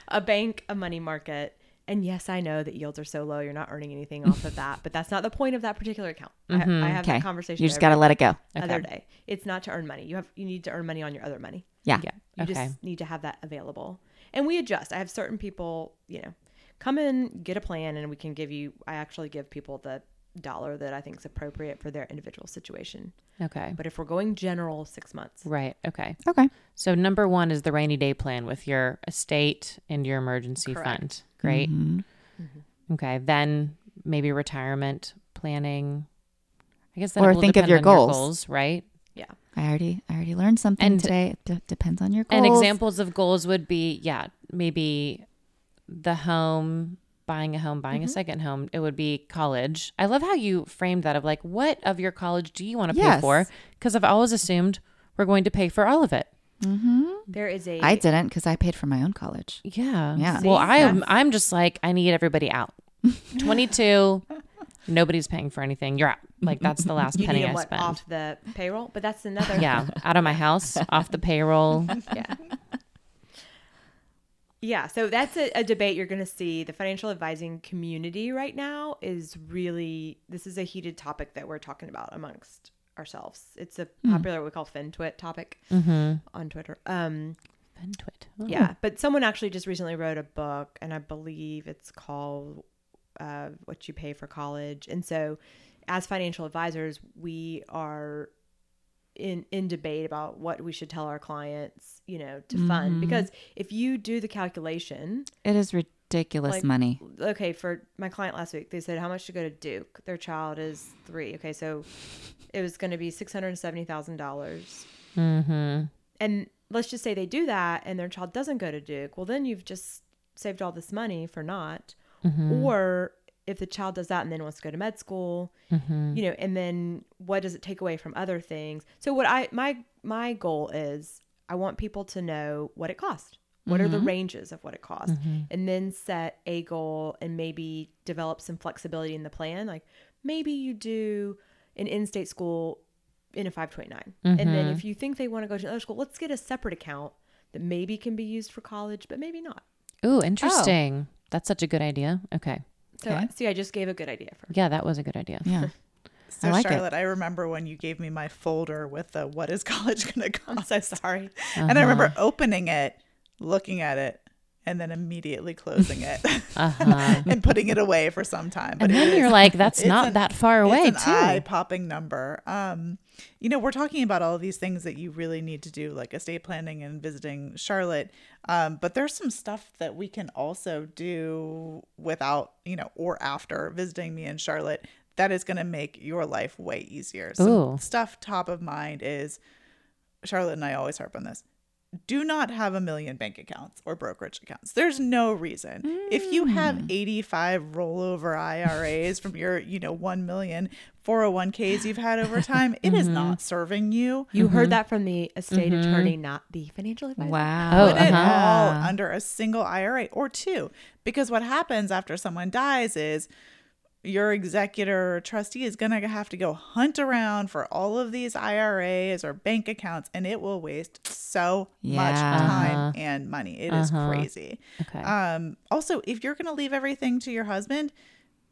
a bank, a money market. And yes, I know that yields are so low, you're not earning anything off of that, but that's not the point of that particular account. I, I have Mm-hmm. Okay. that conversation You just got to let it go. other day. It's not to earn money. You have you need to earn money on your other money. Yeah. Yeah. You okay. just need to have that available. And we adjust. I have certain people, you know, come in, get a plan, and we can give you, I actually give people the dollar that I think is appropriate for their individual situation. okay. But if we're going general, six months. Right. Okay. Okay. So number one is the rainy day plan with your estate and your emergency Correct. fund. Great. Mhm. Okay. Then maybe retirement planning. I guess that Or think of depend your on goals. right? Yeah. I already I already learned something And- today. It d- depends on your goals. And examples of goals would be, yeah, maybe the home, buying a home, Mm-hmm. buying a second home. It would be college. I love how you framed that of like, what of your college do you want to pay for? Because I've always assumed we're going to pay for all of it. There is a I didn't because I paid for my own college. Yeah. Yeah. Well, I am. that's- I'm just like I need everybody out. [laughs] Twenty two. Nobody's paying for anything. You're out. Like that's the last you penny need I them, what, spend. off the payroll, but that's another. Yeah, [laughs] out of my house, off the payroll. [laughs] yeah. Yeah, so that's a, a debate you're going to see. The financial advising community right now is really, this is a heated topic that we're talking about amongst ourselves. It's a popular, what we call FinTwit topic Mm-hmm. on Twitter. Um, FinTwit. Oh. yeah, but someone actually just recently wrote a book, and I believe it's called uh, "What You Pay for College." And so, as financial advisors, we are in in debate about what we should tell our clients, you know, to fund. Because if you do the calculation, It is ridiculous Like- money. okay, for my client last week, they said how much to go to Duke. Their child is three. Okay, so it was going to be six hundred seventy thousand dollars Mm-hmm. and let's just say they do that and their child doesn't go to Duke, well, then you've just saved all this money for not. Or if the child does that and then wants to go to med school, mm-hmm. you know, and then what does it take away from other things? So what I my my goal is I want people to know what it costs. What are the mm-hmm. ranges of what it costs? Mm-hmm. And then set a goal and maybe develop some flexibility in the plan. Like maybe you do an in-state school in a 529. And then if you think they want to go to another school, let's get a separate account that maybe can be used for college, but maybe not. Ooh, interesting. That's such a good idea. Okay. So Okay. see, I just gave a good idea for Yeah, that was a good idea. Yeah. [laughs] So I like it. Charlotte, I remember when you gave me my folder with the what is [laughs] college going to cost?" I'm cost, so sorry. and I remember uh-huh. opening it, looking at it, and then immediately closing it [laughs] Uh-huh. [laughs] and putting it away for some time. And then is- you're like, [laughs] that's not an- that far away, it's an too. eye-popping number. Um, you know, we're talking about all of these things that you really need to do, like estate planning and visiting Charlotte. Um, but there's some stuff that we can also do without, you know, or after visiting me in Charlotte. That is going to make your life way easier. Ooh. stuff top of mind is Charlotte and I always harp on this. Do not have a million bank accounts or brokerage accounts. There's no reason. If you have mm. 85 rollover IRAs from your, you know, 1 million 401ks you've had over [laughs] time, it is not mm-hmm. serving you. You heard mm-hmm. that from the estate mm-hmm. attorney, not the financial advisor. Wow. Oh, Put it uh-huh. all uh-huh. under a single IRA or two. Because what happens after someone dies is your executor or trustee is going to have to go hunt around for all of these IRAs or bank accounts, and it will waste so much Yeah. time and money. It is Uh-huh. crazy. Okay. Um, also, if you're going to leave everything to your husband,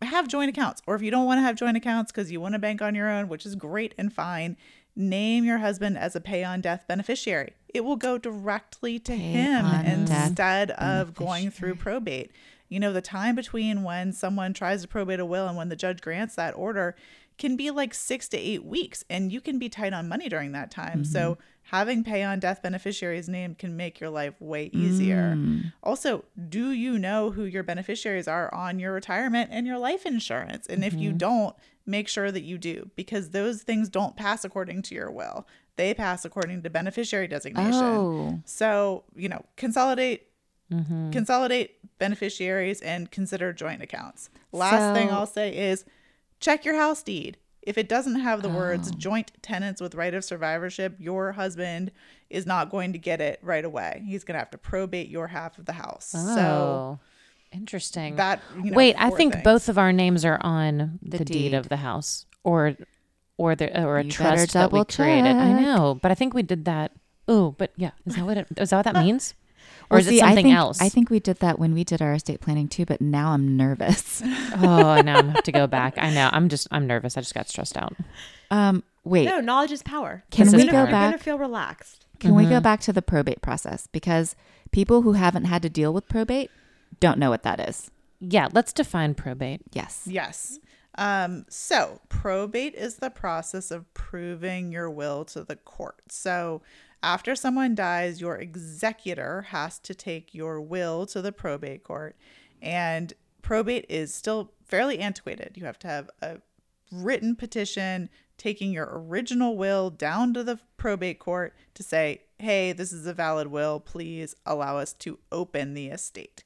have joint accounts. Or if you don't want to have joint accounts because you want to bank on your own, which is great and fine, name your husband as a pay on death beneficiary. It will go directly to him instead of going through probate. You know, the time between when someone tries to probate a will and when the judge grants that order can be like six to eight weeks, and you can be tight on money during that time. So, mm-hmm. having pay on death beneficiaries named can make your life way easier. Mm. Also, do you know who your beneficiaries are on your retirement and your life insurance? And if you mm-hmm. don't, make sure that you do because those things don't pass according to your will. They pass according to beneficiary designation. Oh. So, you know, consolidate Mm-hmm. consolidate beneficiaries and consider joint accounts. Last thing I'll say is check your house deed. If it doesn't have the words Oh. joint tenants with right of survivorship, your husband is not going to get it right away. He's going to have to probate your half of the house. So oh, interesting. that you know, Wait, I think things. both of our names are on the, The deed. deed. of the house, or or the or a You trust that we double created. I know, but I think we did that. Oh, but yeah, is that what it, is that what that [laughs] means, or Well, is see, it I think- else? I think we did that when we did our estate planning too, but now I'm nervous. [laughs] [laughs] oh, now I'm have to go back. I know. I'm just I'm nervous. I just got stressed out. Um, wait, No, knowledge is power. Can You're we gonna- go You're back- going to feel relaxed. can we Mm-hmm. go back to the probate process? Because people who haven't had to deal with probate don't know what that is. Yeah, let's define probate. Yes. Yes. Um, so probate is the process of proving your will to the court. So after someone dies, your executor has to take your will to the probate court. And probate is still fairly antiquated. You have to have a written petition taking your original will down to the probate court to say, hey, this is a valid will. Please allow us to open the estate.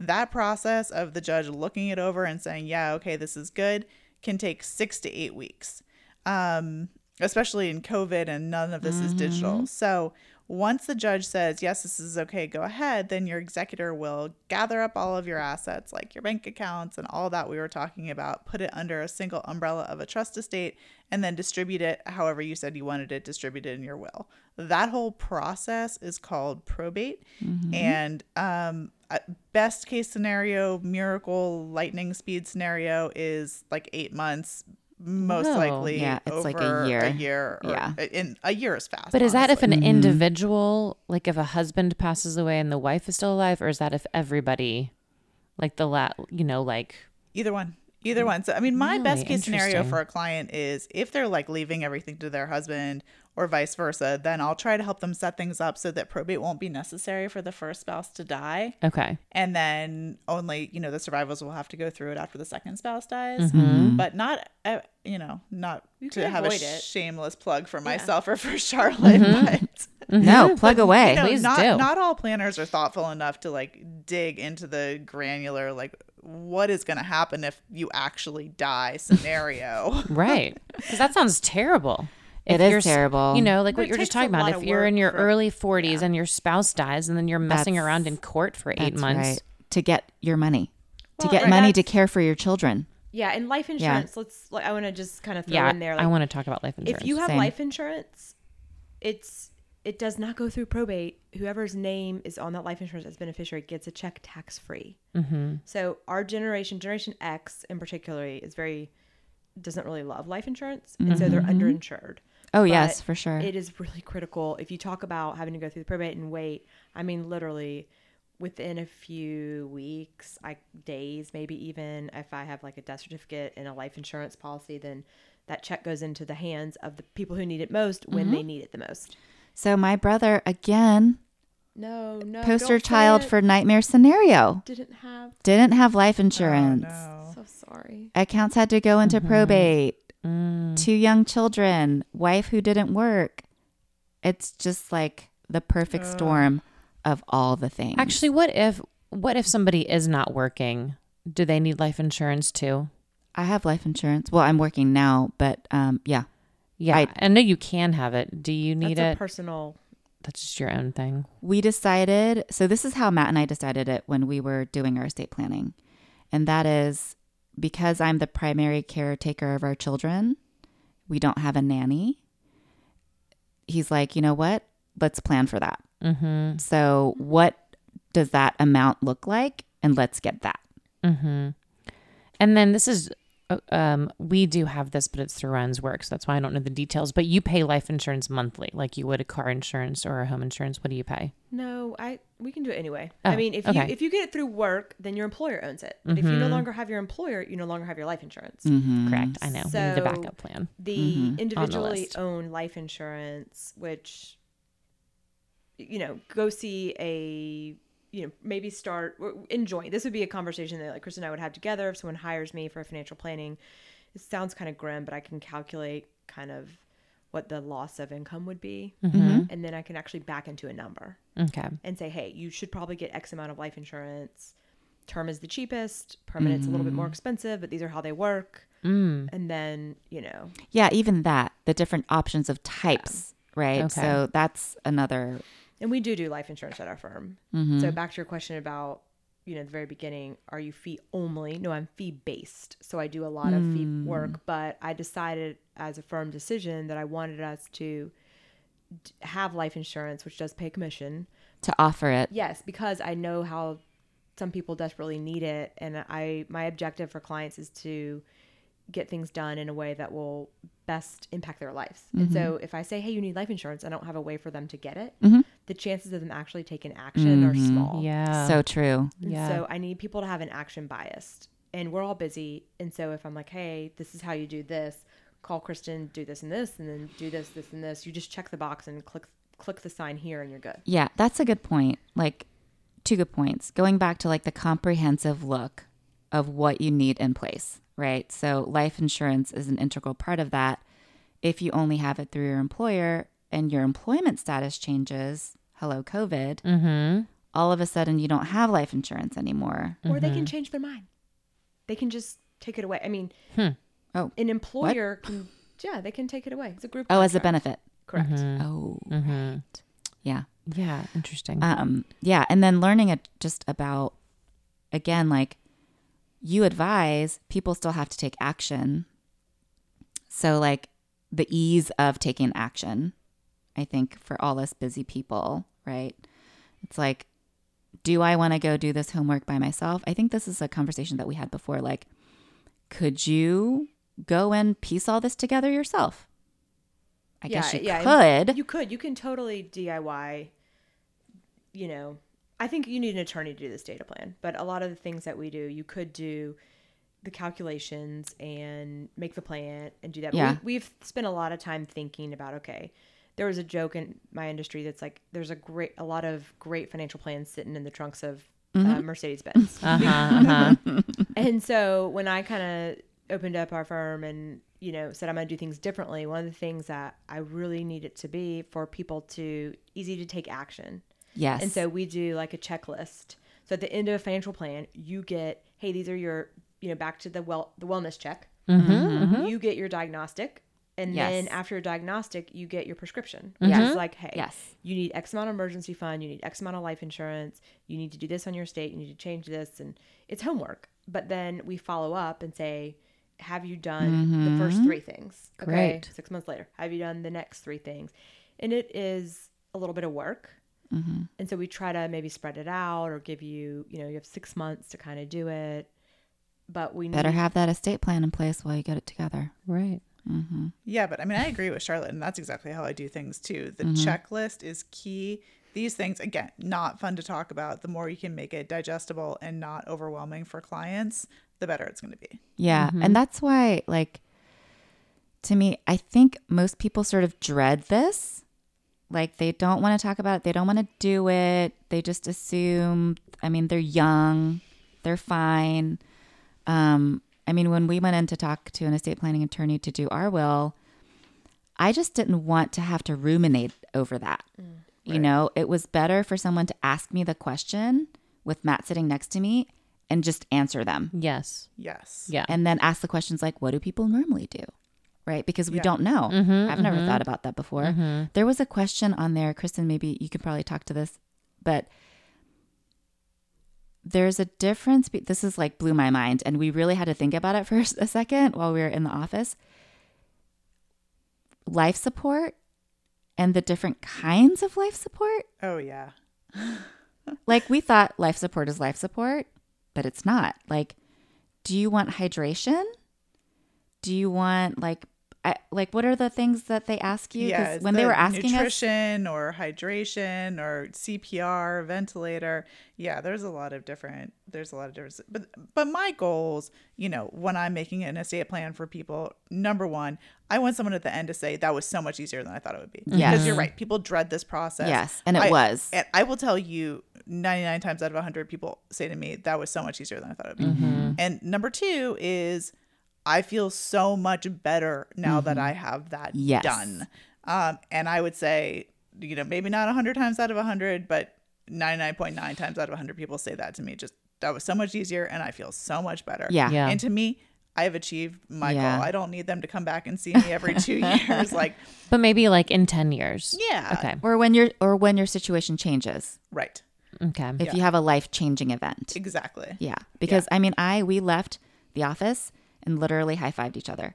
That process of the judge looking it over and saying, yeah, okay, this is good, can take six to eight weeks, um, especially in COVID and none of this is digital. Mm-hmm. So once the judge says, yes, this is okay, go ahead, then your executor will gather up all of your assets, like your bank accounts and all that we were talking about, put it under a single umbrella of a trust estate, and then distribute it however you said you wanted it distributed in your will. That whole process is called probate. Mm-hmm. And um, uh, best case scenario, miracle, lightning speed scenario is like eight months. Most Oh. likely, Yeah, it's like a year. A year, or, Yeah. in a year is fast. But is that if honestly. an individual, like if a husband passes away and the wife is still alive, or is that if everybody, like the lat you know, like Either one. Either one. So, I mean, my best case scenario for a client is if they're like leaving everything to their husband or vice versa, then I'll try to help them set things up so that probate won't be necessary for the first spouse to die. okay, And then only, you know, the survivors will have to go through it after the second spouse dies. Mm-hmm. But not, uh, you know, not to have a it. shameless plug for myself or for [laughs] Charlotte. But No, plug [laughs] away. you know, Please not, do. not all planners are thoughtful enough to like dig into the granular, like what is going to happen if you actually die scenario. [laughs] right? Because that sounds terrible. It If is terrible. You know, like But what you're just talking about. If you're in your for- early 40s and your spouse dies, and then you're messing That's- around in court for eight months. right. To get your money, to get right, money to care for your children. Yeah, and life insurance. Let's. Like, I want to just kind of throw Yeah, in there. I want to talk about life insurance. if you have Same. life insurance, it's it does not go through probate. Whoever's name is on that life insurance as beneficiary gets a check tax free. Mm-hmm. So our generation, Generation X in particular, is very doesn't really love life insurance, and so they're underinsured. Oh yes, for sure. It is really critical. If you talk about having to go through the probate and wait, I mean, literally within a few weeks, like days, maybe even if I have like a death certificate and a life insurance policy, then that check goes into the hands of the people who need it most when they mm-hmm. need it the most. so my brother again, No, no. poster child for nightmare scenario. didn't have. Didn't have life oh, insurance. no. So sorry. Accounts had to go into mm-hmm. probate. Mm. Two young children, wife who didn't work. It's just like the perfect storm of all the things. Actually, what if what if somebody is not working? Do they need life insurance too? I have life insurance. Well, I'm working now, but um, yeah, Yeah, I- I, know you can have it. Do you need That's a it? personal. That's just your own thing. we decided. So this is how Matt and I decided it when we were doing our estate planning, and that is because I'm the primary caretaker of our children. We don't have a nanny. He's like, you know what? Let's plan for that. Mm-hmm. So what does that amount look like? And let's get that. Mm-hmm. And then this is, um, we do have this, but it's through Ryan's work, so that's why I don't know the details. But you pay life insurance monthly, like you would a car insurance or a home insurance. What do you pay? No, I we can do it anyway. Oh, I mean, if okay. you if you get it through work, then your employer owns it. But if you no Mhm. longer have your employer, you no longer have your life insurance. Mhm. Correct. I know. we need a backup plan. The individually list. owned life insurance, which you know, go see a you know maybe start enjoying. This would be a conversation that like Chris and I would have together if someone hires me for financial planning. It sounds kind of grim, but I can calculate kind of what the loss of income would be, Mm-hmm. and then I can actually back into a number. Okay. and say, hey, you should probably get X amount of life insurance. Term is the cheapest, permanent's a little bit more expensive, but these are how they work. Mm. And then, you know, Yeah, even that, the different options of types, right? Okay. So that's another. And we do do life insurance at our firm. Mm-hmm. So back to your question about, you know, the very beginning, are you fee only? No, I'm fee based. So I do a lot of fee work, but I decided as a firm decision that I wanted us to have life insurance, which does pay commission. to offer it. Yes, because I know how some people desperately need it, and I my objective for clients is to get things done in a way that will best impact their lives. And so, if I say, "Hey, you need life insurance," I don't have a way for them to get it. Mhm. The chances of them actually taking action are mm-hmm. small. Yeah. So true. And Yeah. So I need people to have an action bias, and we're all busy. And so if I'm like, "Hey, this is how you do this," call Kristen, do this and this, and then do this, this, and this. You just check the box and click click the sign here, and you're good. Yeah, that's a good point. Like, two good points. Going back to like the comprehensive look of what you need in place, right? So, life insurance is an integral part of that. If you only have it through your employer and your employment status changes, hello, COVID, Mm-hmm. all of a sudden you don't have life insurance anymore. or they can change their mind. They can just take it away. I mean, Oh, an employer can, yeah, they can take it away. It's a group. oh, as a benefit. Correct. Oh, Mm-hmm. right. Yeah. Yeah. Interesting. Um, yeah, and then learning it just about again, like you advise, people still have to take action. So like the ease of taking action, I think for all us busy people, right? It's like, do I want to go do this homework by myself? I think this is a conversation that we had before. Like, could you go and piece all this together yourself? I guess you could. You could. You can totally DIY. You know, I think you need an attorney to do this data plan, but a lot of the things that we do, you could do the calculations and make the plan and do that. Yeah. We, we've spent a lot of time thinking about okay. There was a joke in my industry that's like there's a great a lot of great financial plans sitting in the trunks of uh, Mercedes Benz. [laughs] uh-huh. Uh-huh. [laughs] And so when I kind of opened up our firm and you know said I'm going to do things differently, one of the things that I really need it to be for people to easy to take action. yes. And so we do like a checklist. So at the end of a financial plan, you get, hey, these are your, you know, back to the well the wellness check. You get your diagnostic. And then after your diagnostic, you get your prescription, which is mm-hmm. like, hey, Yes. you need X amount of emergency fund, you need X amount of life insurance, you need to do this on your state, you need to change this, and it's homework. But then we follow up and say, have you done the first mm-hmm. three things? Great. Six months later, have you done the next three things? And it is a little bit of work. Mm-hmm. And so we try to maybe spread it out or give you, you know, you have six months to kind of do it. But we Better need, have that estate plan in place while you get it together. right. Yeah, but I mean, I agree with Charlotte, and that's exactly how I do things too. The Mm-hmm. checklist is key. These things, again, not fun to talk about. The more you can make it digestible and not overwhelming for clients, the better it's going to be. Yeah. And that's why, like, to me, I think most people sort of dread this. Like, they don't want to talk about it. They don't want to do it. They just assume, I mean, they're young, they're fine. Um, I mean, when we went in to talk to an estate planning attorney to do our will, I just didn't want to have to ruminate over that. Mm, you Right. know, it was better for someone to ask me the question with Matt sitting next to me and just answer them. Yes. Yes. Yeah. And then ask the questions like, what do people normally do? Right? Because we Yeah. don't know. Mm-hmm, I've never mm-hmm. thought about that before. Mm-hmm. There was a question on there, Kristen, maybe you could probably talk to this, but there's a difference. be- This is like blew my mind. And we really had to think about it [laughs] for a second while we were in the office. Life support and the different kinds of life support. Oh yeah. [gasps] Like we thought life support is life support, but it's not. Like, do you want hydration? Do you want like, I, like what are the things that they ask you? 'Cause Yeah. it's when they were asking us, nutrition or hydration or CPR, ventilator. Yeah, there's a lot of different. There's a lot of different. But but my goals, you know, when I'm making an estate plan for people, number one, I want someone at the end to say that was so much easier than I thought it would be. Yes. Because you're right. People dread this process. Yes, and it I- was. And I will tell you, 99 times out of 100 people say to me that was so much easier than I thought it would be. Mm-hmm. And number two is I feel so much better now that I have that Mm-hmm. Yes. done. Um, and I would say, you know, maybe not 100 times out of 100, but 99.9 times out of 100 people say that to me. Just that was so much easier and I feel so much better. Yeah. Yeah. And to me, I have achieved my Yeah. goal. I don't need them to come back and see me every two [laughs] years. Like, But maybe like in 10 years. yeah. Okay. or when your or when your situation changes, Right. Okay. if you have a life changing event. Exactly. Yeah, because I mean, I we left the office and literally high fived each other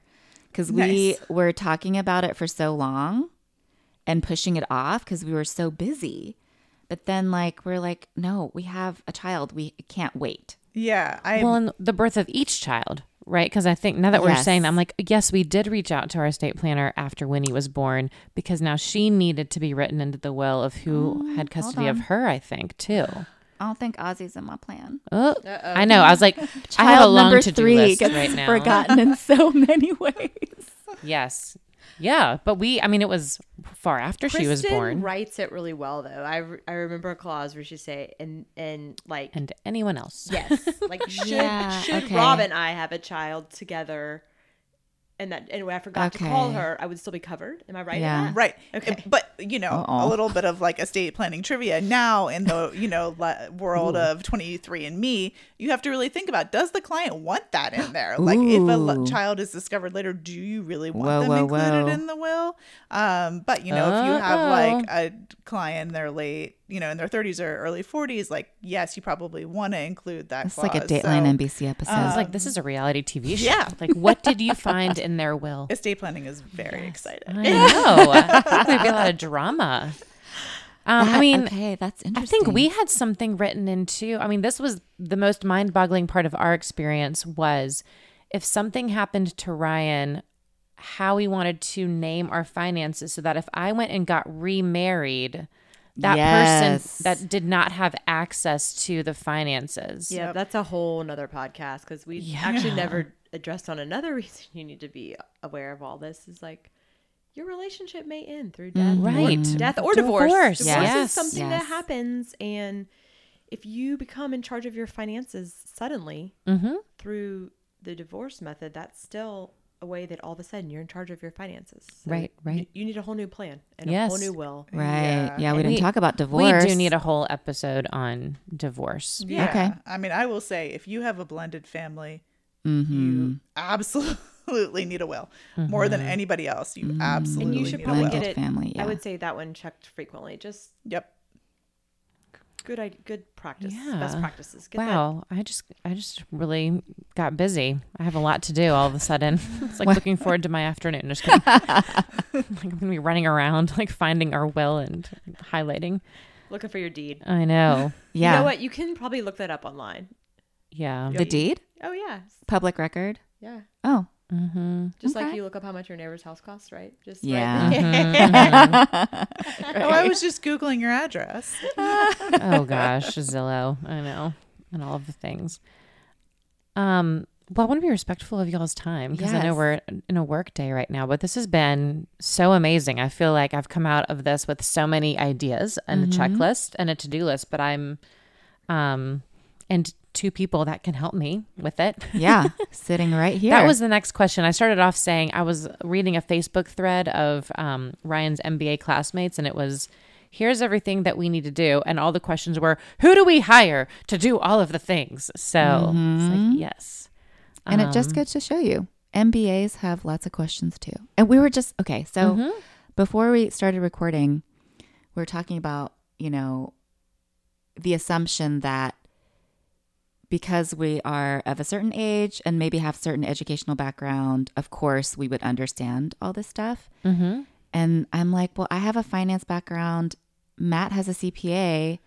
because we Nice. were talking about it for so long and pushing it off because we were so busy. But then, like, we're like, no, we have a child. We can't wait. Yeah. I well, and the birth of each child, right? Because I think now that we're Yes. saying that, I'm like, yes, we did reach out to our estate planner after Winnie was born because now she needed to be written into the will of who oh, had custody of her, I think, too. I don't think Ozzy's in my plan. Oh, I know. I was like, [laughs] I have a long to do list gets right now. forgotten in so [laughs] many ways. Yes. Yeah. But we, I mean, it was far after she was Kristen born. writes it really well though. I, re- I remember a clause where she say and and like And anyone else. yes, like [laughs] should Yeah, should okay. Rob and I have a child together, and that anyway I forgot to call her, I would still be covered. Am I right? in Yeah. that? Right. Okay. But, you know, Uh-oh. a little bit of like estate planning trivia now in the, you know, le- world of 23 and me, you have to really think about does the client want that in there? Like if a l- child is discovered later, do you really want Whoa, them whoa, included whoa. in the will? Um, but you know, if you have like a client they're late, you know, in their 30s or early 40s, like yes, you probably want to include that It's like a Dateline So, NBC episode. I was like, this is a reality TV show. yeah. Like, what did you [laughs] find in their will? Estate planning is very exciting. I know. I think there'd be a lot of [laughs] drama. Um, I mean, okay, that's I interesting. think we had something written into. I mean, this was the most mind-boggling part of our experience was if something happened to Ryan, how we wanted to name our finances so that if I went and got remarried, that Yes. person that did not have access to the finances. Yeah, Yep. that's a whole nother podcast because we actually never addressed on another [laughs] reason you need to be aware of all this is like your relationship may end through death, or- Right. death or divorce. Divorce, Divorce, yes. is something Yes. that happens, and if you become in charge of your finances suddenly Mm-hmm. through the divorce method, that's still a way that all of a sudden you're in charge of your finances. So Right, right. You, you need a whole new plan and yes. a whole new will. Right. Yeah. Yeah, we And didn't we- talk about divorce. We do need a whole episode on divorce. Yeah. Okay. I mean, I will say if you have a blended family, Mm-hmm. you absolutely need a will more than anybody else. You absolutely And you should need probably a will. get it. family, I would say that one checked frequently. Just Yep. Good, i- good practice. Yeah. Best practices. Get that- Wow, I just I just really got busy. I have a lot to do all of a sudden. [laughs] It's like looking forward to my afternoon. Just kidding. [laughs] like I'm gonna be running around, like finding our will and highlighting. looking for your deed. I know. [laughs] Yeah. You know what? You can probably look that up online. Yeah. The deed? Oh yeah, Public record? yeah. Oh. Mm-hmm. Just like you look up how much your neighbor's house costs, right? Just Yeah. Right [laughs] [laughs] Oh, I was just Googling your address. [laughs] Oh gosh, Zillow. I know, and all of the things. Um. Well, I want to be respectful of y'all's time because I know we're in a work day right now, but this has been so amazing. I feel like I've come out of this with so many ideas and a checklist and a to-do list, but I'm, um, and two people that can help me with it. Yeah. [laughs] Sitting right here. That was the next question. I started off saying I was reading a Facebook thread of um, Ryan's MBA classmates, and it was here's everything that we need to do. And all the questions were, who do we hire to do all of the things? So it's like, yes. And it just Um, goes to show you, MBAs have lots of questions too. And we were just, okay, so Mhm. before we started recording, we were talking about, you know, the assumption that because we are of a certain age and maybe have certain educational background, of course, we would understand all this stuff. Mhm. And I'm like, well, I have a finance background. Matt has a CPA.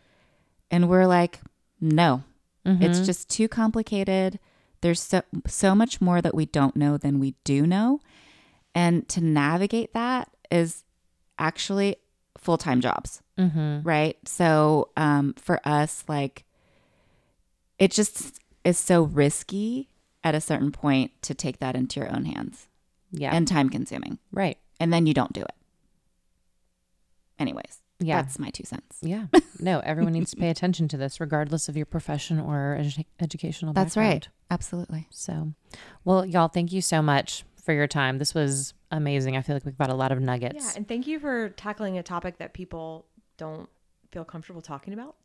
And we're like, no, it's just too complicated. There's so, so much more that we don't know than we do know. And to navigate that is actually full time jobs, Mhm. right? So um, for us, like, it just is so risky at a certain point to take that into your own hands Yeah. and time consuming. right. And then you don't do it. Anyways, Yeah. that's my two cents. Yeah. [laughs] No, everyone needs to pay attention to this, regardless of your profession or edu- educational That's background. right. Absolutely. So, well, y'all, thank you so much for your time. This was amazing. I feel like we've got a lot of nuggets. Yeah, nuggets. and thank you for tackling a topic that people don't feel comfortable talking about.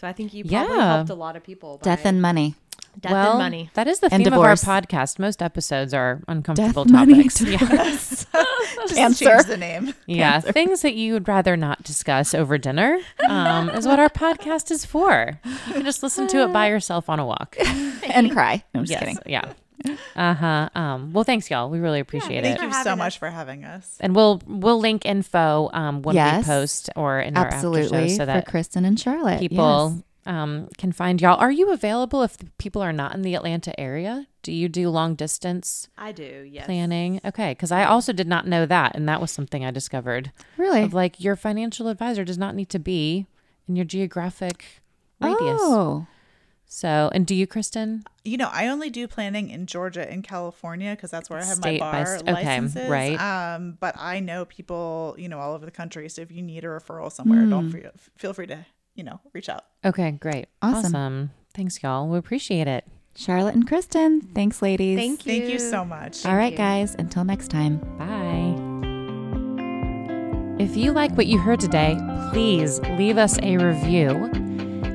So I think you probably Yeah. helped a lot of people. By Death and money. death well, and money. that is the And theme divorce. of our podcast. Most episodes are uncomfortable Death, money, topics. [laughs] Yeah. [laughs] Just Cancer. change the name. yeah, things that you would rather not discuss over dinner um, is what our podcast is for. You can just listen to it by yourself on a walk. [laughs] and cry. No, I'm just yes, kidding. yeah. Uh huh. Um, well, thanks, y'all. We really appreciate Thank it. Thank you so having much for having us. And we'll we'll link info um, when we post or in our after Absolutely. show so that for Kristen and Charlotte. people Yes. um, can find y'all. Are you available if people are not in the Atlanta area? Do you do long distance I do. Yes. planning? Okay, because I also did not know that, and that was something I discovered. Really? Of like your financial advisor does not need to be in your geographic radius. Oh. So, and do you, Kristen? You know, I only do planning in Georgia and California because that's where I have State my by bar st- okay, licenses. right. Um, but I know people, you know, all over the country. So if you need a referral somewhere, don't free, feel free to, you know, reach out. Okay, great, Awesome. Thanks, y'all. We appreciate it. Charlotte and Kristen. Thanks, ladies. Thank you. Thank you so much. All right, you. guys. Until next time. Bye. If you like what you heard today, please leave us a review.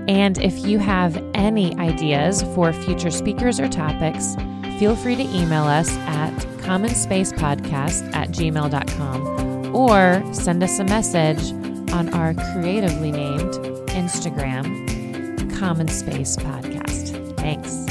And if you have any ideas for future speakers or topics, feel free to email us at commonspacepodcast at gmail.com or send us a message on our creatively named Instagram, Common Space Podcast. Thanks.